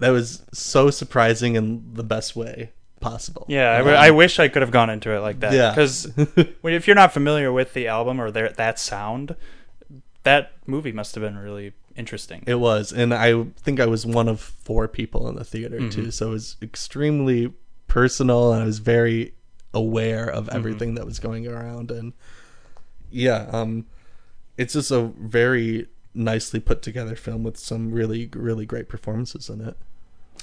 that was so surprising in the best way possible. yeah I, w- I wish i could have gone into it like that Yeah. because if you're not familiar with the album or their, that sound that movie must have been really interesting. It was, and I think I was one of four people in the theater too. So it was extremely personal, and I was very aware of everything that was going around. And yeah, um, it's just a very nicely put together film with some really, really great performances in it.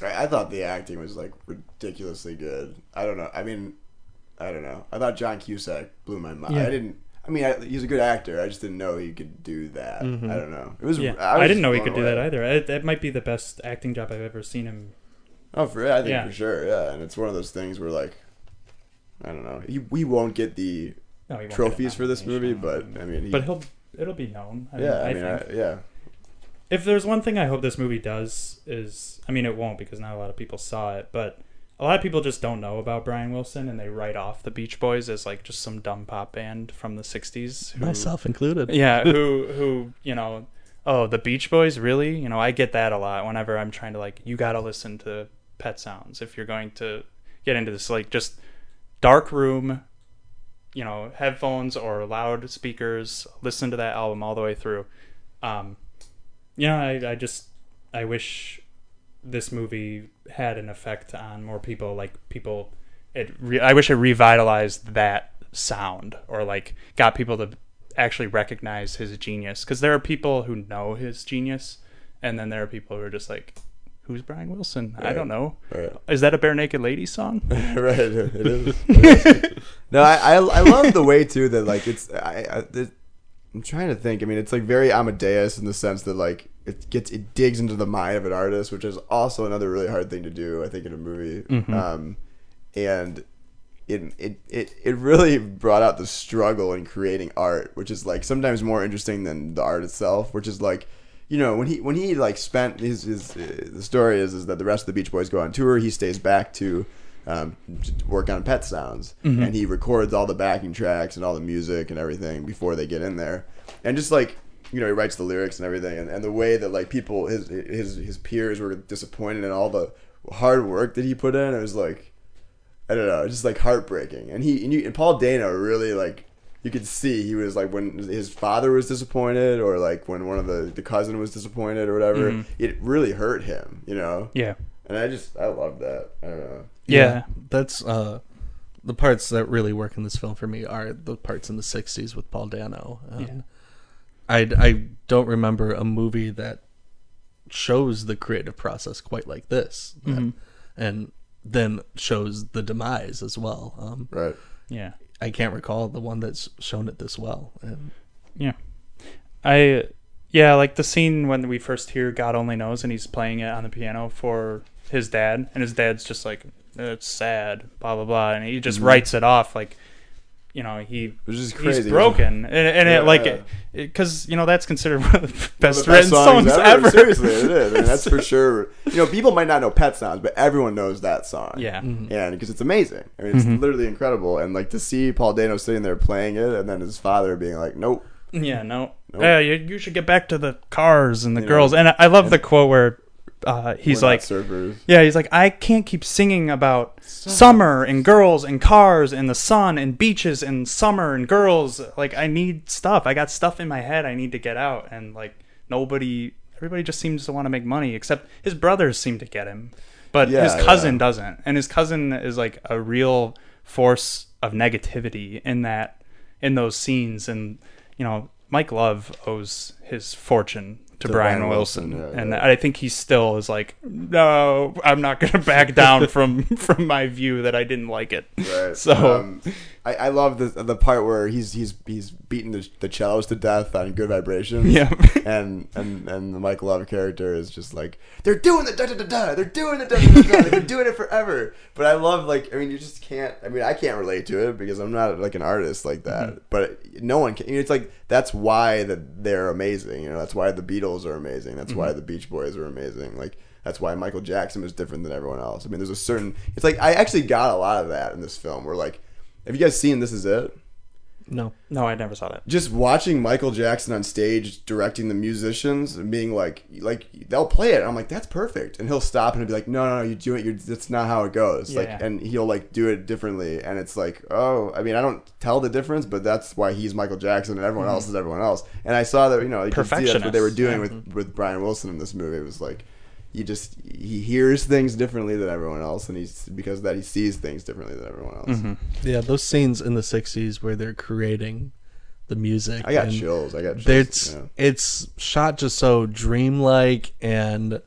I, thought the acting was like ridiculously good. I don't know. I mean, I don't know. I thought John Cusack blew my mind. Yeah. I didn't. I mean, I, he's a good actor. I just didn't know he could do that. Mm-hmm. I don't know. It was. yeah, I, I, didn't know he could do that either. It, that might be the best acting job I've ever seen him. Oh, for I think Yeah. for sure. Yeah, and it's one of those things where like, I don't know. He, we won't get the No, won't get trophies for this movie, but I mean, he, but he'll it'll be known. I mean, yeah, I, I mean, think. I, yeah, if there's one thing I hope this movie does is, I mean, it won't because not a lot of people saw it, but a lot of people just don't know about Brian Wilson and they write off the Beach Boys as like just some dumb pop band from the '60s. who- Myself included. yeah, who who you know, oh, the Beach Boys, really? You know, I get that a lot whenever I'm trying to like, you got to listen to Pet Sounds if you're going to get into this, like just dark room, you know, headphones or loud speakers. Listen to that album all the way through. Um, know, I I just I wish this movie had an effect on more people. Like people, it. Re- I wish it revitalized that sound, or like got people to actually recognize his genius. Because there are people who know his genius, and then there are people who are just like, "Who's Brian Wilson? I don't know. right, Is that a bare naked lady song?" right. It is. It is. no, I, I I love the way too that like it's I, I I'm trying to think. I mean, it's like very Amadeus in the sense that like it gets it digs into the mind of an artist, which is also another really hard thing to do. I think in a movie, um, and it, it it it really brought out the struggle in creating art, which is like sometimes more interesting than the art itself. Which is like, you know, when he when he like spent his his uh, the story is is that the rest of the Beach Boys go on tour, he stays back to um, work on Pet Sounds, and he records all the backing tracks and all the music and everything before they get in there, and just like you know he writes the lyrics and everything, and, and the way that like people his his his peers were disappointed in all the hard work that he put in, it was like I don't know, just like heartbreaking. And he and, you, and Paul Dano really like you could see he was like when his father was disappointed or like when one of the the cousin was disappointed or whatever. It really hurt him, you know. Yeah, And I just I love that. I don't know. Yeah, that's uh, the parts that really work in this film for me are the parts in the '60s with Paul Dano. Um, Yeah. I I don't remember a movie that shows the creative process quite like this, that- and then shows the demise as well. Um, Right. yeah. I can't recall the one that's shown it this well. And Yeah. I yeah, like the scene when we first hear God Only Knows and he's playing it on the piano for his dad and his dad's just like it's sad, blah blah blah and he just mm-hmm. writes it off like you know, he was just crazy. he's broken and, and Yeah. it like because you know that's considered one of the One of best the written songs, ever. Seriously, it is. I mean, that's for sure. You know, people might not know Pet Sounds, but everyone knows that song. Yeah. Mm-hmm. and because it's amazing. I mean, it's mm-hmm. literally incredible. And like to see Paul Dano sitting there playing it, and then his father being like, "Nope." Yeah, no. Nope. Yeah, you, you should get back to the cars and the You know, girls. And I, I love the quote where uh, he's we're like, surfers. Yeah, he's like, I can't keep singing about summer and girls and cars and the sun and beaches and summer and girls. Like, I need stuff. I got stuff in my head I need to get out. And, like, nobody, everybody just seems to want to make money, except his brothers seem to get him. But Yeah, his cousin yeah. doesn't. And his cousin is, like, a real force of negativity in that, in those scenes. And, you know, Mike Love owes his fortune to, To Brian, Brian Wilson, Wilson, yeah, and yeah. I think he still is like, no, I'm not going to back down from from my view that I didn't like it. Right. So- um, I, I love the the part where he's he's he's beating the, the cellos to death on Good Vibrations. Yeah. and and and the Mike Love character is just like they're doing the da da da da. They're doing the da da da da. They've been doing it forever. But I love like I mean you just can't. I mean I can't relate to it because I'm not like an artist like that. Mm-hmm. But no one can. It's like that's why that they're amazing. You know that's why the Beatles are amazing. That's why Mm-hmm. the Beach Boys are amazing. Like. That's why Michael Jackson was different than everyone else. I mean, there's a certain. It's like I actually got a lot of that in this film. Where like, have you guys seen This Is It? No. No, I never saw that. just watching Michael Jackson on stage directing the musicians and being like, like they'll play it. I'm like, that's perfect, and he'll stop and he'll be like, no, no, no, you do it. You're, that's not how it goes. Yeah. Like, and he'll like do it differently, and it's like, oh, I mean, I don't tell the difference, but that's why he's Michael Jackson and everyone mm-hmm. else is everyone else. And I saw that, you know, you could see that's what they were doing yeah. with mm-hmm. with Brian Wilson in this movie. It was like. You just he hears things differently than everyone else, and he's because of that he sees things differently than everyone else. Mm-hmm. Yeah, those scenes in the '60s where they're creating the music. I got and chills. I got chills. It's yeah. it's shot just so dreamlike and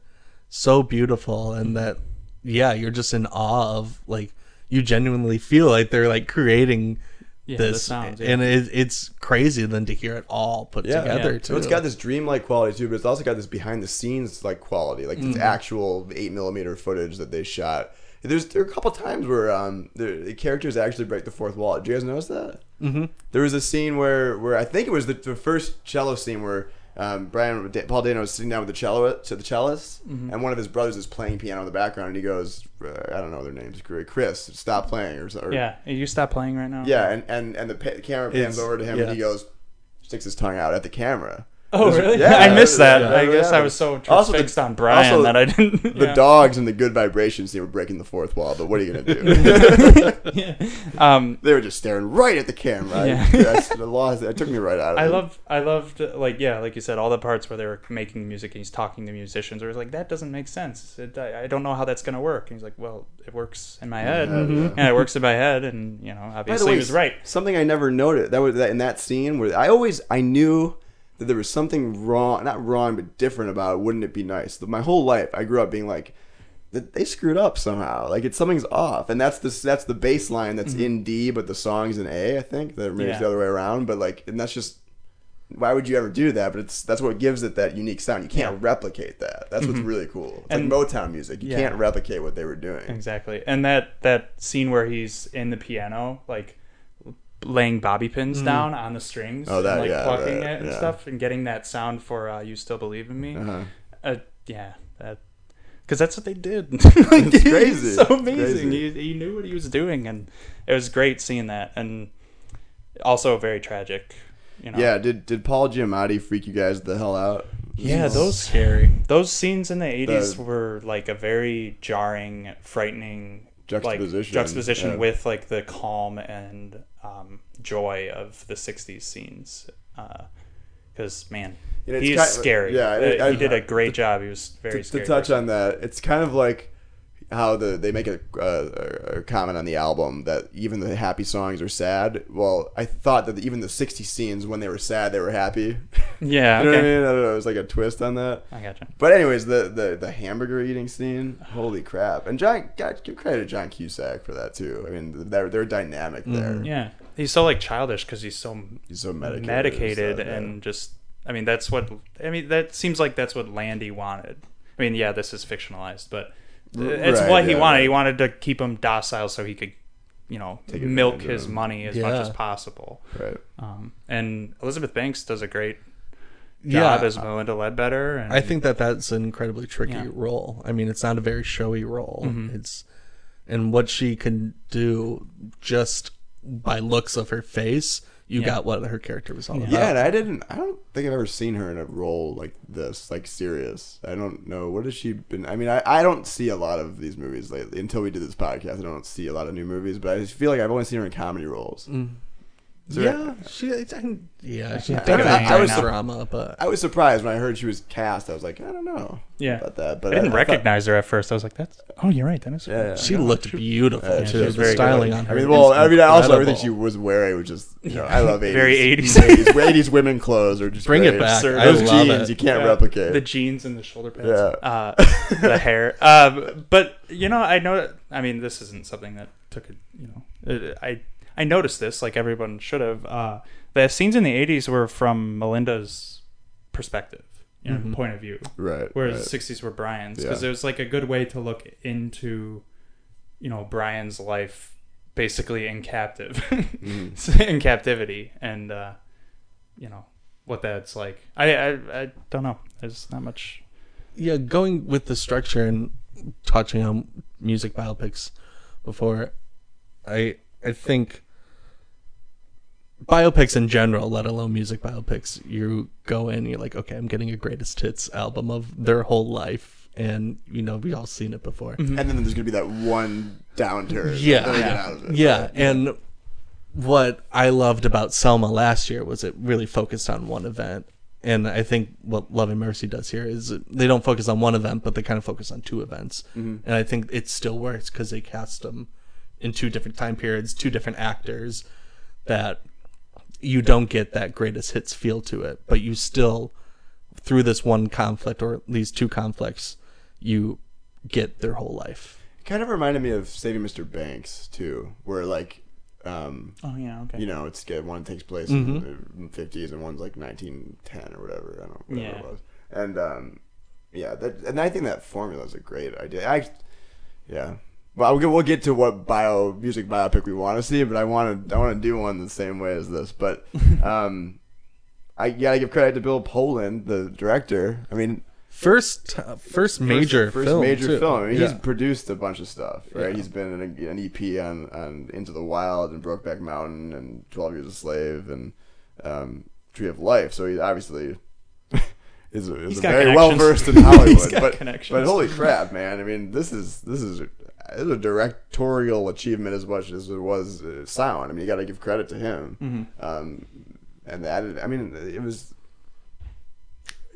so beautiful, and that yeah, you're just in awe of like you genuinely feel like they're like creating Yeah, the this, sounds, yeah. and it, it's crazy then to hear it all put Yeah. together Yeah. too. So it's got this dreamlike quality too, but it's also got this behind the scenes like quality, like Mm-hmm. this actual eight millimeter footage that they shot. There's there are a couple times where um the, the characters actually break the fourth wall. Did you guys notice that? Mm-hmm. There was a scene where where I think it was the, the first cello scene where. Um, Brian Paul Dano was sitting down with the cello to the cellist, Mm-hmm. and one of his brothers is playing piano in the background, and he goes, uh, "I don't know their names, Chris, stop playing," or, or Yeah, you stop playing right now. yeah, and and and the pa- camera pans It's- over to him, yeah. and he goes, sticks his tongue out at the camera. Oh really? yeah, I missed that. yeah, I yeah, guess yeah. I was so Also the- fixed on Brian also that I didn't. The yeah. dogs and the good vibrations they were breaking the fourth wall, but what are you gonna do? Um, they were just staring right at the camera. Yeah. I, that's, the lost, it took me right out of I it. love, I loved, like, yeah, like you said, all the parts where they were making music and he's talking to musicians. Where it's like that doesn't make sense. It, I, I don't know how that's gonna work. And he's like, well, it works in my head, Yeah, yeah. and it works in my head, and you know, obviously way, he was right. Something I never noted that was that in that scene where I always I knew that there was something wrong, not wrong, but different about it. Wouldn't it be nice? My whole life, I grew up being like, they screwed up somehow. Like it's something's off, and that's the that's the bass line that's mm-hmm. in D, but the song's in A. I think that maybe it's the other way around. But like, and that's just why would you ever do that? But it's that's what gives it that unique sound. You can't replicate that. That's what's mm-hmm. really cool. It's And- like Motown music. You Yeah. can't replicate what they were doing. Exactly. And that that scene where he's in the piano, like laying bobby pins down on the strings, Oh, that- and like yeah, plucking right, it and yeah. stuff, and getting that sound for uh, "You Still Believe in Me." Uh-huh. Uh, yeah, that because that's what they did. like, It's crazy. It's so It's amazing. crazy. He, he knew what he was doing, and it was great seeing that, and also very tragic. You know, Yeah. Did did Paul Giamatti freak you guys the hell out? yeah. Those scary. those scenes in the 80s The- were like a very jarring fraghtening Juxtaposition, like, juxtaposition yeah. with like the calm and um, joy of the 60s scenes because man know, it's he's kind- scary yeah, Uh, I- he did a great job he was very to, to touch on that, it's kind of like how the they make a, uh, a, a comment on the album that even the happy songs are sad. Well, I thought that even the 60 scenes when they were sad, they were happy. yeah you know okay what I mean? I don't know. It was like a twist on that. I gotcha But anyways, the, the, the hamburger eating scene, holy crap! And John, God, give credit to John Cusack for that too. I mean, they're they're dynamic mm, there. yeah he's so like childish because he's so He's so medicated, medicated, and yeah. and just I mean that's what I mean that seems like that's what Landy wanted. I mean yeah this is fictionalized but it's Right, what he yeah, wanted. right. He wanted to keep him docile so he could you know Take milk his him. money as much as possible. right. Um, and Elizabeth Banks does a great Yeah, job as Melinda Ledbetter. And I think that that's an incredibly tricky Yeah. role. I mean, it's not a very showy role. Mm-hmm. It's and what she can do just by looks of her face, you Yeah. got what her character was all about. Yeah, and I didn't. I don't think I've ever seen her in a role like this, like serious. I don't know what has she been. I mean, I, I don't see a lot of these movies lately. Until we did this podcast, I don't see a lot of new movies. But I just feel like I've only seen her in comedy roles. Is there- Yeah, she. I, can- yeah, she I- think I- I was- drama, but I was surprised when I heard she was cast. I was like, I don't know Yeah. about that. But I didn't I, I thought- recognize her at first. I was like, "That's oh, you're right. That is Yeah, yeah. she looked beautiful Yeah, too. she was the very good styling looking. on her. I mean, well, I mean, also everything she was wearing was just, you know, I love 80s. Very 80s. 80s, 80s women clothes are just Bring it great. back. Sir, I Those love jeans it. you can't Yeah. replicate. the jeans and the shoulder pads, Yeah. uh, the hair. Um, but you know, I know. I mean, this isn't something that took a you know. uh, I I noticed this, like everyone should have. Uh, the scenes in the '80s were from Melinda's perspective, you know, point of view. right. whereas right. the 60s were Brian's because Yeah. it was like a good way to look into you know Brian's life basically in captive Mm-hmm. in captivity and uh you know what that's like I, I I don't know there's not much yeah, going with the structure and touching on music biopics before, I I think biopics in general, let alone music biopics, you go in, you're like, okay, I'm getting a greatest hits album of their whole life, and you know we all seen it before. Mm-hmm. and then there's gonna be that one downturn. Yeah. that they get out of it. Yeah, and what I loved about Selma last year was it really focused on one event. And I think what Love and Mercy does here is they don't focus on one event, but they kind of focus on two events. Mm-hmm. And I think it still works because they cast them in two different time periods, two different actors, that you don't get that greatest hits feel to it, but you still, through this one conflict or these two conflicts, you get their whole life. kind of reminded me of Saving Mr. Banks too, where like, um, Oh yeah, okay. you know, it's good. One takes place Mm-hmm. in the fifties, and one's like nineteen ten or whatever. I don't know whatever Yeah. it was. And um, yeah, that and I think that formula is a great idea. I, yeah. Well, we'll get, we'll get to what bio music biopic we want to see, but I want to I want to do one the same way as this. But um, I gotta give credit to Bill Pohlad, the director. I mean, First, uh, first major first film, major too. film. I mean, Yeah. He's produced a bunch of stuff, right? Yeah. He's been in a, an EP on, on Into the Wild and Brokeback Mountain and Twelve Years a Slave and um, Tree of Life. So he obviously is, is a very well versed in Hollywood. He's got but, but holy crap, man! I mean, this is this is. A, was a directorial achievement as much as it was uh, sound. I mean, you got to give credit to him. Mm-hmm. Um, and that, I mean, it was,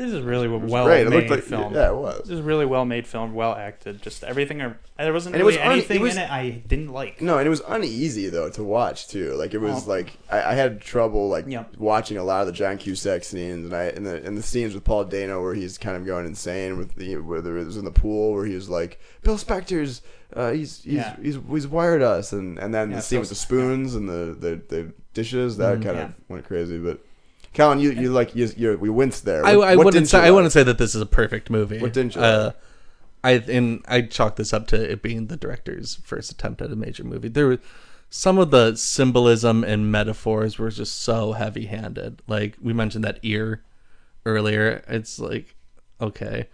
This is really it well great. It made like, film. yeah, it was. This is really well made film, well acted. Just everything. There wasn't And it really was un- it anything was- in it I didn't like. No, and it was uneasy though to watch too. Like it was Oh. like I, I had trouble like Yep. watching a lot of the John Cusack scenes, and I and the and the scenes with Paul Dano where he's kind of going insane with the whether it was in the pool where he was like Phil Spector's uh, he's he's, Yeah. he's he's wired us, and and then Yeah, the scene so- with the spoons and the the, the dishes that kind yeah. of went crazy. But Colin, you you like you you we winced there. I, What- I what wouldn't say you I wouldn't say that this is a perfect movie. What didn't you Uh, like? I and I chalk this up to it being the director's first attempt at a major movie. There were some of the symbolism and metaphors were just so heavy-handed. Like we mentioned that ear earlier. It's like okay.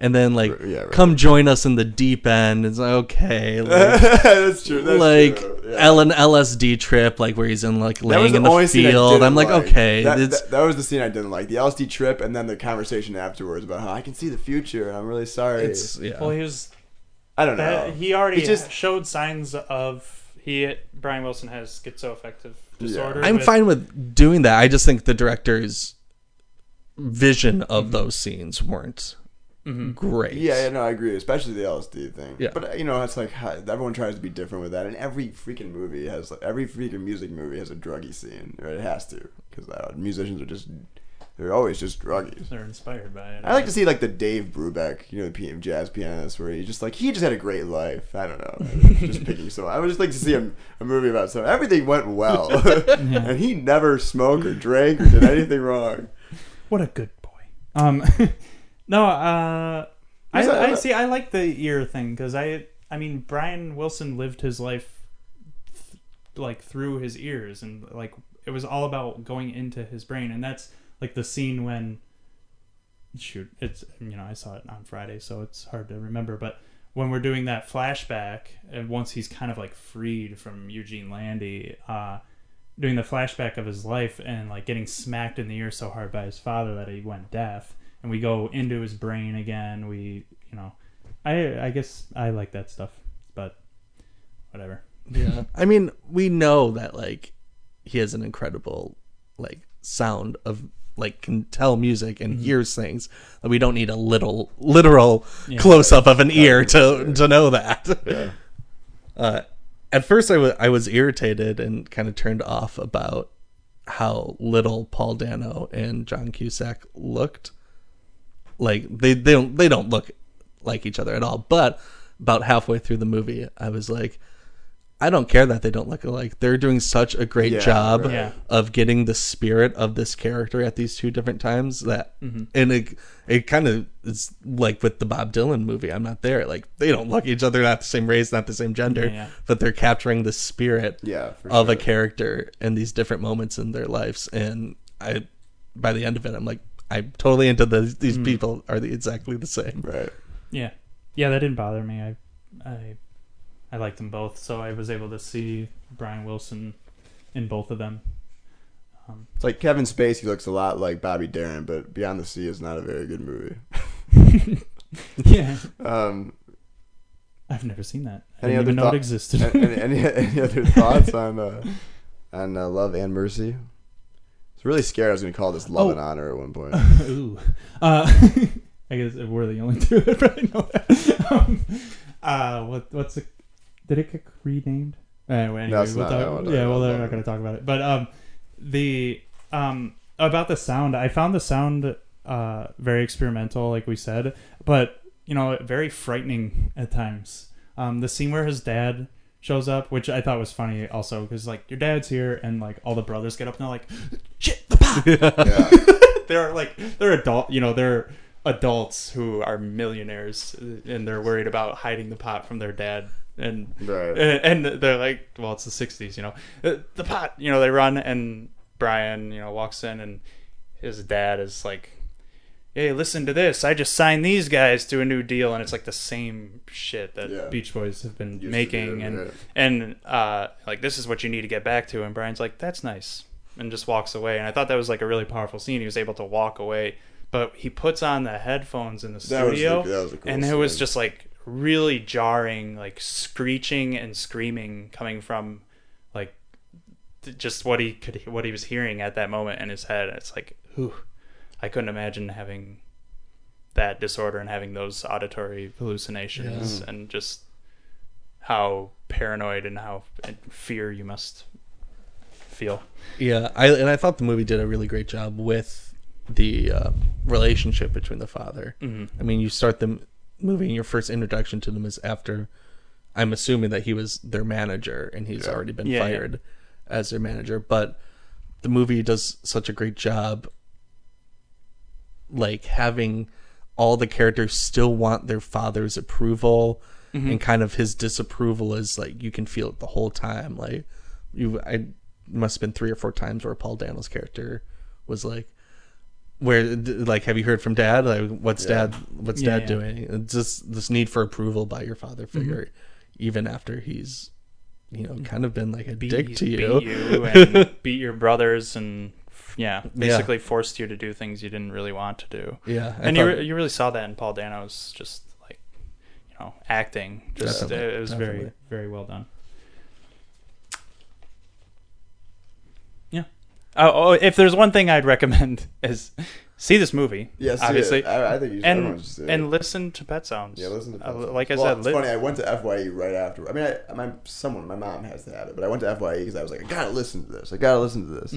And then like Yeah, right. come join us in the deep end. It's like okay. Like, that's true. That's like true. Yeah. Ellen LSD trip, like where he's in like laying the in the only I field. didn't I'm like, okay, That, it's that, that was the scene I didn't like. The LSD trip, and then the conversation afterwards about how I can see the future, and I'm really sorry. it's yeah. Well, he was. I don't know. That, he already He just- showed signs of he. Brian Wilson has schizoaffective disorder. I'm with- fine with doing that. I just think the director's vision of Mm-hmm. those scenes weren't great. yeah, yeah, no, I agree, especially the LSD thing. Yeah. But you know, it's like everyone tries to be different with that, and every freaking movie has like, every freaking music movie has a druggy scene, right? It has to because uh, musicians are just they're always just druggies. They're inspired by it. I like to see like the Dave Brubeck, you know, the P- jazz pianist, where he just like he just had a great life. I don't know, just picking so. I would just like to see a, a movie about so everything went well, and he never smoked or drank or did anything wrong. What a good boy. Um, no, uh, I, a- I see. I like the ear thing because I, I mean, Brian Wilson lived his life th- like through his ears, and like it was all about going into his brain, and that's like the scene when. Shoot, it's you know I saw it on Friday, so it's hard to remember, but. When we're doing that flashback, and once he's kind of like freed from Eugene Landy, uh, doing the flashback of his life and like getting smacked in the ear so hard by his father that he went deaf and we go into his brain again we you know i i guess i like that stuff but whatever Yeah. I mean, we know that like he has an incredible like sound of like can tell music and hears things that we don't need a little literal close up of an ear to to know that. Yeah. Uh, at first, I wa- I was irritated and kind of turned off about how little Paul Dano and John Cusack looked. Like they they don't they don't look like each other at all. But about halfway through the movie, I was like, I don't care that they don't look alike. They're doing such a great Yeah, job right. Yeah. of getting the spirit of this character at these two different times. That Mm-hmm. and it it kind of is like with the Bob Dylan movie. I'm not there. Like they don't look each other, not the same race, not the same gender, Yeah, yeah. but they're capturing the spirit Yeah, for of a character in these different moments in their lives. And I, by the end of it, I'm like, I'm totally into the, these Mm. people are the, exactly the same. Right. yeah yeah that didn't bother me i i i liked them both so i was able to see brian wilson in both of them It's like Kevin Spacey looks a lot like Bobby Darin, but Beyond the Sea is not a very good movie. yeah, Um, I've never seen that. I Any didn't even other know thought- it existed. any, any any other thoughts on uh, on uh, Love and Mercy? Was really scared I was going to call this Love Oh. and Honor at one point. Ooh. Uh, I guess we're the only two that probably know that. Um, uh, what what's it? Did it get renamed? Anyway, anyway No, we'll not. talk, yeah, well, they're not going to talk about it. But um, the um about the sound, I found the sound uh very experimental, like we said, but you know, very frightening at times. Um, the scene where his dad shows up, which I thought was funny, also because like your dad's here, and like all the brothers get up and they're like, "Shit, the pop!" yeah. they're like they're adult you know they're adults who are millionaires uh, and they're worried about hiding the pot from their dad and Right. and, and they're like well it's the 60s you know "Uh, the pot you know they run and brian you know walks in and his dad is like hey listen to this. I just signed these guys to a new deal and it's like the same shit that Yeah. beach boys have been Used making do, and right. and uh, like this is what you need to get back to and brian's like that's nice and just walks away and i thought that was like a really powerful scene. He was able to walk away but he puts on the headphones in the studio the- that was a cool and it was just like really jarring like screeching and screaming coming from like just what he could what he was hearing at that moment in his head. It's like whew, i couldn't imagine having that disorder and having those auditory hallucinations and just how paranoid and how and fear you must feel. Yeah, I and I thought the movie did a really great job with the uh, relationship between the father. Mm-hmm. I mean, you start the movie, and your first introduction to them is after. I'm assuming that he was their manager, and he's Yeah. already been Yeah, yeah. fired as their manager. But the movie does such a great job, like having all the characters still want their father's approval, mm-hmm. and kind of his disapproval is like you can feel it the whole time. Like you, I must have been three or four times where Paul Dano's character was like, where like have you heard from dad like what's Yeah. dad what's Yeah, dad yeah. doing it's just this need for approval by your father mm-hmm. figure even after he's you know mm-hmm. kind of been like a Beat, dick to beat you you and beat your brothers and yeah, Yeah. basically forced you to do things you didn't really want to do. yeah I and you, thought- re- you really saw that in Paul Dano's just like you know acting. Just Definitely, it was very definitely. very well done. Yeah. Oh, oh, if there's one thing I'd recommend is see this movie. Yeah, see obviously, it. I, I think you should, everyone and should see it. and listen to Pet Sounds. Yeah, listen to Uh, Pet Sounds. like I well, said, it's li- funny. I went to Fye right after. I mean, I, my someone, my mom has to have it, but I went to Fye because I was like, I gotta listen to this. I gotta listen to this.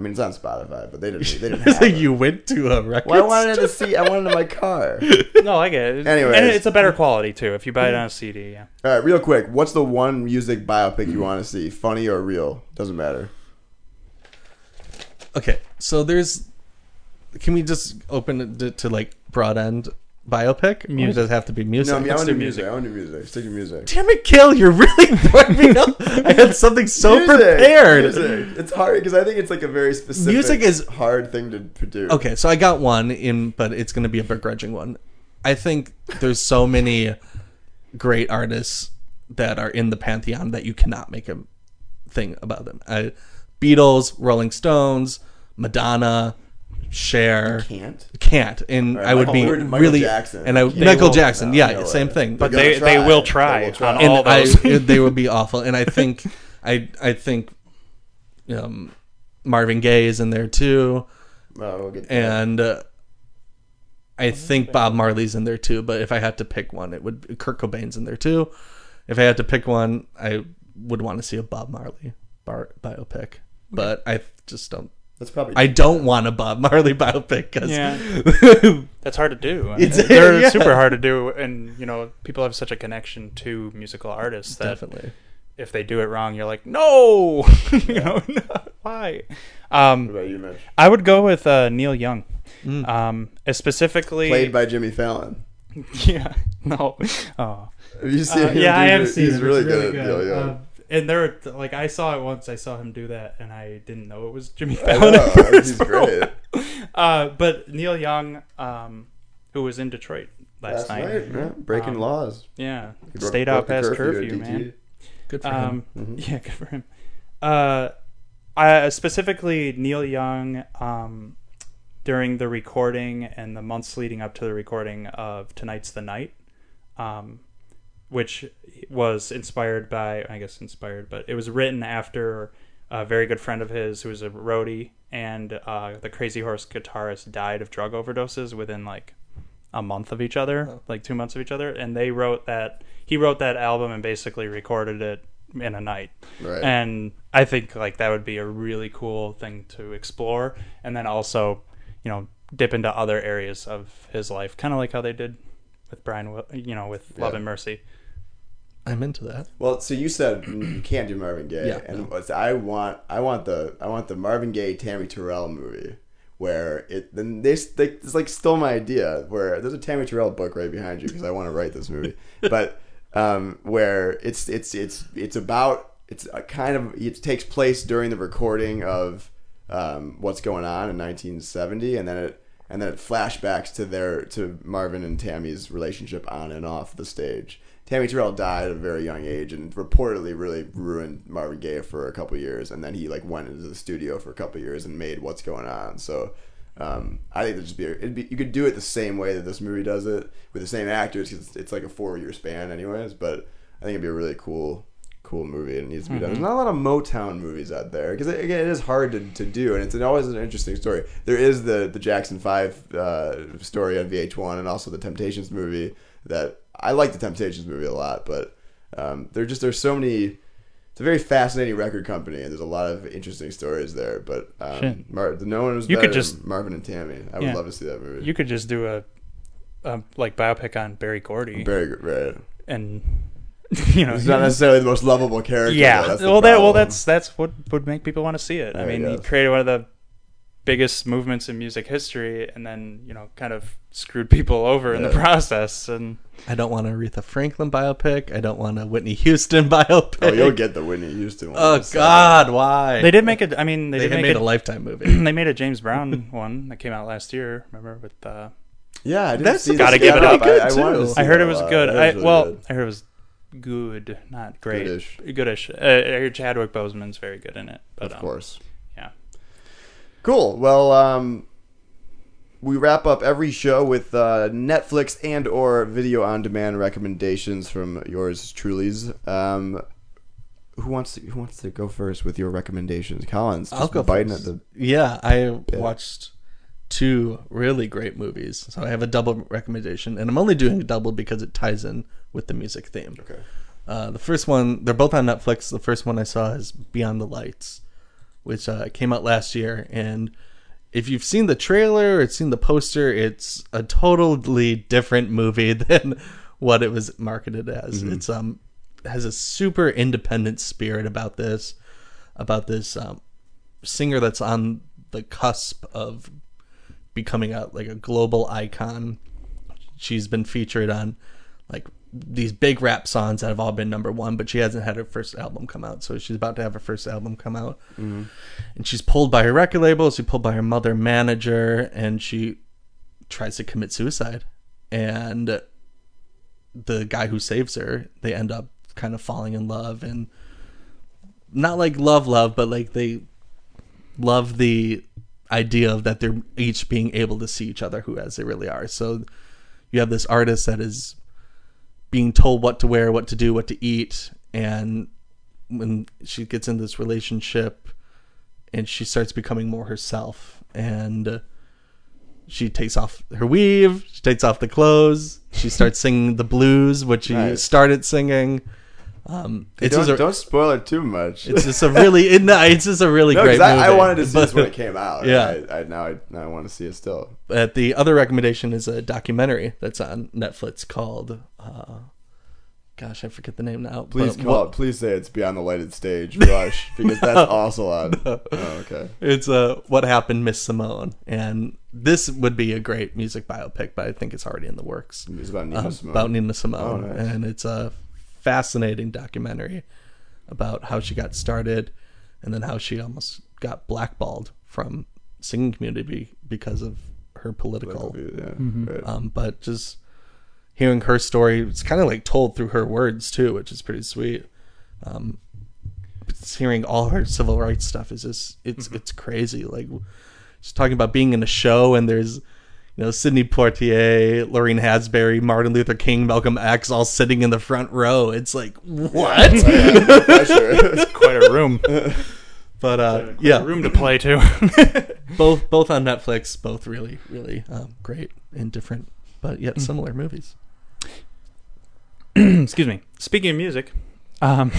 I mean, it's on Spotify, but they didn't. They didn't have so it. you went to a record Well, I wanted to see. I wanted it in my car. no, I get it. Anyway, and it's a better quality too if you buy it on a CD. Yeah. All right, real quick. What's the one music biopic you want to see? Funny or real? Doesn't matter. okay so there's can we just open it to, to like broad end biopic or Music. does it have to be music No, I mean, I want to do do music. music. I want to do music. Stick to music. damn it kill you're really throwing me off i had something so Music, prepared music. It's hard because I think it's like a very specific. Music is- hard thing to produce. Okay, so I got one in, but it's going to be a begrudging one. I think there's so many great artists that are in the pantheon that you cannot make a thing about them. I, Beatles, Rolling Stones, Madonna, Cher. Can't. Can't, and Right, I would Michael- be we Michael really Jackson. and I They Michael will- Jackson, no, yeah, no same way. thing. But They're they, gonna they try. will They try will try. on and all I, those. they would be awful. And I think, I I think, um, Marvin Gaye is in there too. Oh, we'll get to and uh, I think Bob Marley's in there too. But if I had to pick one, it would Kurt Cobain's in there too. If I had to pick one, I would want to see a Bob Marley bar- biopic. But I just don't. That's probably. I don't want a Bob Marley biopic because Yeah. That's hard to do. I mean, It's- they're yeah. super hard to do, and you know, people have such a connection to musical artists that definitely. if they do it wrong, you're like, no, you know, no, why? Um, What about you, Mitch? I would go with uh, Neil Young, Mm. um, specifically. Played by Jimmy Fallon. yeah, no, oh. Have you seen Uh, him yeah, I have it? seen He's it. It's really good at Neil Young. Uh, and there, like, I saw it once. I saw him do that, and I didn't know it was Jimmy I Fallon. know, he's great. Uh, but Neil Young, um, who was in Detroit last, Last night, night, yeah, breaking Um, laws. yeah, He broke- stayed broke out the past curfew curfew, man. Good for Um, him. Mhm. Yeah, good for him. Uh, uh, specifically Neil Young um, during the recording and the months leading up to the recording of Tonight's the Night, um, which was inspired by, I guess inspired, but it was written after a very good friend of his who was a roadie and uh, the Crazy Horse guitarist died of drug overdoses within like a month of each other, like two months of each other, and they wrote that he wrote that album and basically recorded it in a night. Right. And I think like that would be a really cool thing to explore, and then also, you know, dip into other areas of his life, kind of like how they did with Brian, you know, with Love Yeah. and Mercy. I'm into that. Well, so you said you can't do Marvin Gaye, Yeah, and what's- I want I want the I want the Marvin Gaye Tammy Terrell movie where it then they they it's like stole my idea where there's a Tammy Terrell book right behind you because I want to write this movie, but um, where it's it's it's it's about it's a kind of it takes place during the recording of um, what's going on in 1970, and then it and then it flashbacks to their to Marvin and Tammy's relationship on and off the stage. Tammy Terrell died at a very young age and reportedly really ruined Marvin Gaye for a couple years, and then he like went into the studio for a couple years and made what's going on. So. Um, I think just be, it'd be you could do it the same way that this movie does it with the same actors because it's, it's like a four year span anyways. But I think it'd be a really cool cool movie and it needs to be done. There's not a lot of Motown movies out there because again, it is hard to, to do and it's an, always an interesting story. There is the the Jackson Five uh, story on VH1 and also the Temptations movie that I like the Temptations movie a lot, but um, there just there's so many. It's a very fascinating record company and there's a lot of interesting stories there. But um, Mar- no one was You could just- than Marvin and Tammy. I would love to see that movie. You could just do a, a like biopic on Berry Gordy, Berry, right? and you know, He's not necessarily the most lovable character. yeah. well, that well, that's that's what would make people want to see it. I Yeah, mean, he created one of the biggest movements in music history, and then you know, kind of screwed people over in the process. And I don't want a Aretha Franklin biopic. I don't want a Whitney Houston biopic. Oh, you'll get the Whitney Houston one. Oh It's, God, why? they did make it. I mean, they, They, did make made it. a lifetime movie. they made a James Brown one that came out last year. Remember with uh, Yeah, I didn't That's see gotta give it Yeah, up. I, I Good, wanted to too. I heard it was good. It I was really well, good. I heard it was good, not great. Goodish. Goodish. Uh, I heard Chadwick Boseman's very good in it. But, of um, course. Cool. Well, um, we wrap up every show with uh, Netflix and or video on demand recommendations from yours truly's. Um, who wants to, who wants to go first with your recommendations? Collins, I'll go biting first. at the Yeah, I watched two really great movies, so I have a double recommendation, and I'm only doing a double because it ties in with the music theme. Okay. Uh, the first one, they're both on Netflix. The first one I saw is Beyond the Lights, which uh, came out last year, and if you've seen the trailer or seen the poster, it's a totally different movie than what it was marketed as. It's um has a super independent spirit about this, about this um, singer that's on the cusp of becoming a like a global icon. She's been featured on like these big rap songs that have all been number one, but she hasn't had her first album come out. So she's about to have her first album come out, mm-hmm. and she's pulled by her record label. She's pulled by her mother manager, and she tries to commit suicide. And the guy who saves her, they end up kind of falling in love, and not like love, love, but like they love the idea of that they're each being able to see each other who as they really are. So you have this artist that is being told what to wear, what to do, what to eat, and when she gets in this relationship and she starts becoming more herself and she takes off her weave, she takes off the clothes, she starts singing the blues, which she Nice. started singing. Um, it's don't, just a, don't spoil it too much. it's just a really it, no, it's just a really no, great because movie. I, I wanted to see this when it came out. Yeah. I, I now I now I want to see it still. But the other recommendation is a documentary that's on Netflix called, uh, gosh, I forget the name now. Please but call. what- it. Please say it's beyond the lighted stage. Rush because that's also on. Oh, okay. It's uh, what happened, Miss Simone, and this would be a great music biopic, but I think it's already in the works It's about Nina um, Simone. about Nina Simone, Oh, nice. and it's a fascinating documentary about how she got started, and then how she almost got blackballed from singing community because of her political Yeah. Right. um, but just hearing her story it's kind of like told through her words too which is pretty sweet um, hearing all her civil rights stuff is just it's Mm-hmm. it's crazy. Like she's talking about being in a show and there's you know Sidney Poitier, Lorraine Hansberry, Martin Luther King, Malcolm X all sitting in the front row. It's like what? Sure. Quite a room. but uh, yeah, yeah, room to play too. both both on Netflix, both really really um, great and different, but yet similar movies. Excuse me. Speaking of music, um,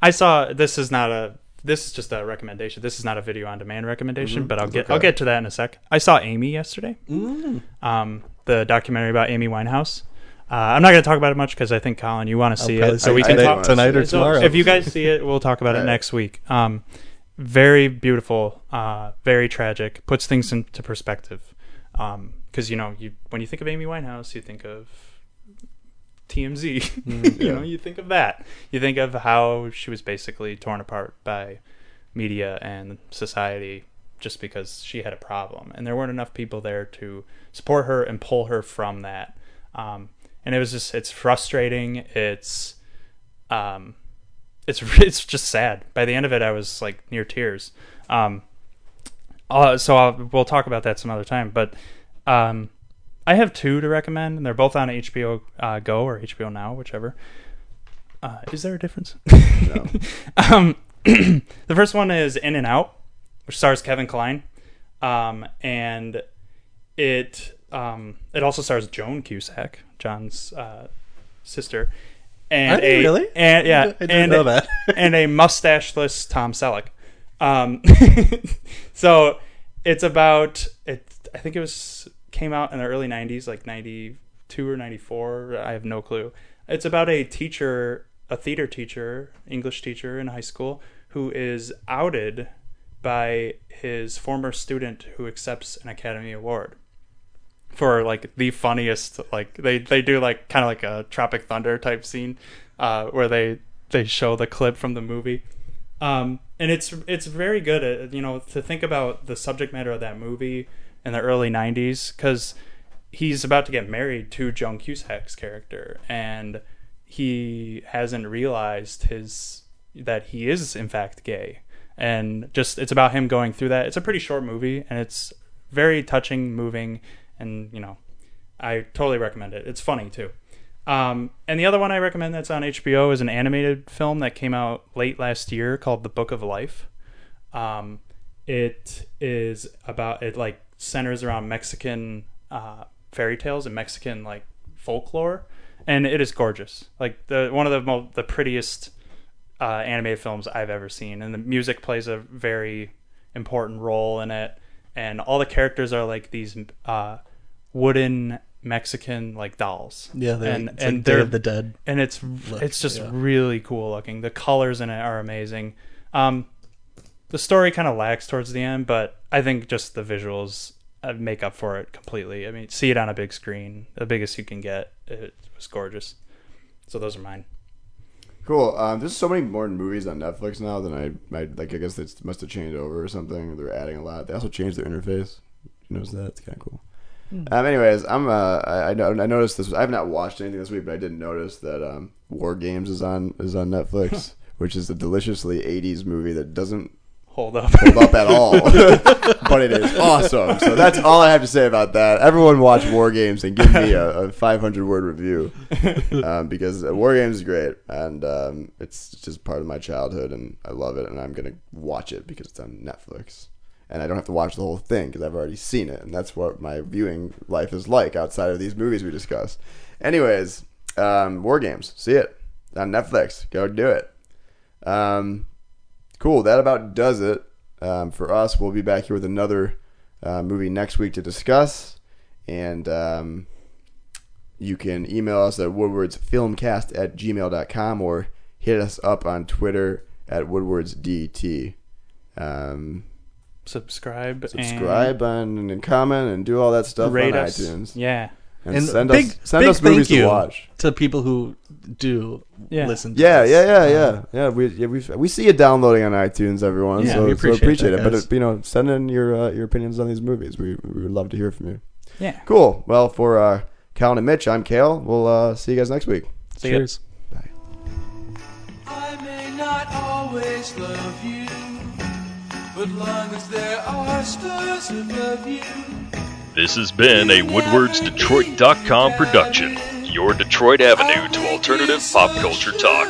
I saw this is not a this is just a recommendation. This is not a video on demand recommendation, but I'll get I'll get to that in a sec. I saw Amy yesterday. Um, the documentary about Amy Winehouse. Uh, I'm not going to talk about it much because I think Colin, you want to see it, so see we can I talk tonight or. So tomorrow. if you guys see it, we'll talk about it next week. Um, very beautiful, uh, very tragic. Puts things into perspective. Because you know, you when you think of Amy Winehouse, you think of TMZ. you know, you think of that. You think of how she was basically torn apart by media and society just because she had a problem, and there weren't enough people there to support her and pull her from that. Um, and it was just it's frustrating. It's um, it's it's just sad. By the end of it, I was like near tears. Um, uh, so I'll, we'll talk about that some other time. But um, I have two to recommend, and they're both on HBO uh, Go or HBO Now, whichever. Uh, is there a difference? No. um, the first one is In and Out, which stars Kevin Kline, um, and it um, it also stars Joan Cusack, John's uh, sister, and a really? and yeah, I didn't and know that. and a mustacheless Tom Selleck. Um, so it's about it. I think it was came out in the early '90s, like '92 or '94. I have no clue. It's about a teacher, a theater teacher, English teacher in high school, who is outed by his former student who accepts an Academy Award for like the funniest like they they do like kind of like a tropic thunder type scene uh where they they show the clip from the movie um and it's it's very good at you know to think about the subject matter of that movie in the early 90s cuz he's about to get married to Joan Cusack's character and he hasn't realized his that he is in fact gay. And just it's about him going through that. It's a pretty short movie and it's very touching moving and you know i totally recommend it. It's funny too. Um, and the other one i recommend that's on hbo is an animated film that came out late last year called the book of life. Um, it is about it like centers around mexican uh, fairy tales and mexican like folklore and it is gorgeous like the one of the mo- the prettiest uh, animated films I've ever seen, and the music plays a very important role in it. And all the characters are like these uh, wooden Mexican like dolls. Yeah, they're, and and like they're the Dead. and it's it's just yeah. really cool looking. The colors in it are amazing. Um, the story kind of lags towards the end, but I think just the visuals uh, make up for it completely. I mean, see it on a big screen, the biggest you can get. It was gorgeous. So those are mine. Cool. Um, there's so many more movies on Netflix now than I, I like. I guess they must have changed over or something. They're adding a lot. They also changed their interface. You notice that? It's kind of cool. Um, anyways, I'm uh, I, I know I noticed this. I have not watched anything this week, but I did notice that um, War Games is on is on Netflix, which is a deliciously '80s movie that doesn't Hold up. hold up at all, but it is awesome. So that's all I have to say about that. Everyone watch War Games and give me a, a 500 word review um, because War Games is great and um, it's just part of my childhood and I love it and I'm gonna watch it because it's on Netflix and I don't have to watch the whole thing because I've already seen it and that's what my viewing life is like outside of these movies we discuss. Anyways, um, War Games, see it on Netflix. Go do it. Um, cool. That about does it um, for us. We'll be back here with another uh, movie next week to discuss. And um, you can email us at woodwardsfilmcast at gmail.com or hit us up on Twitter at woodwardsdt. Um, subscribe, subscribe and, and comment and do all that stuff rate on us. iTunes. Yeah, And, And send big, us send big us movies thank you to watch. to people who do Yeah. listen. To Yeah, this. yeah, yeah, yeah, yeah. We yeah, we we see you downloading on iTunes, everyone. Yeah, so we so appreciate appreciate that, it. But guys. uh, you know, send in your uh, your opinions on these movies. We we would love to hear from you. yeah. Cool. Well, for uh, Calvin and Mitch, I'm Kale. We'll uh, see you guys next week. See ya. Cheers. I may not always always love you. But long as there are stars above you, This has been a WoodwardsDetroit.com production, your Detroit Avenue to alternative pop culture talk.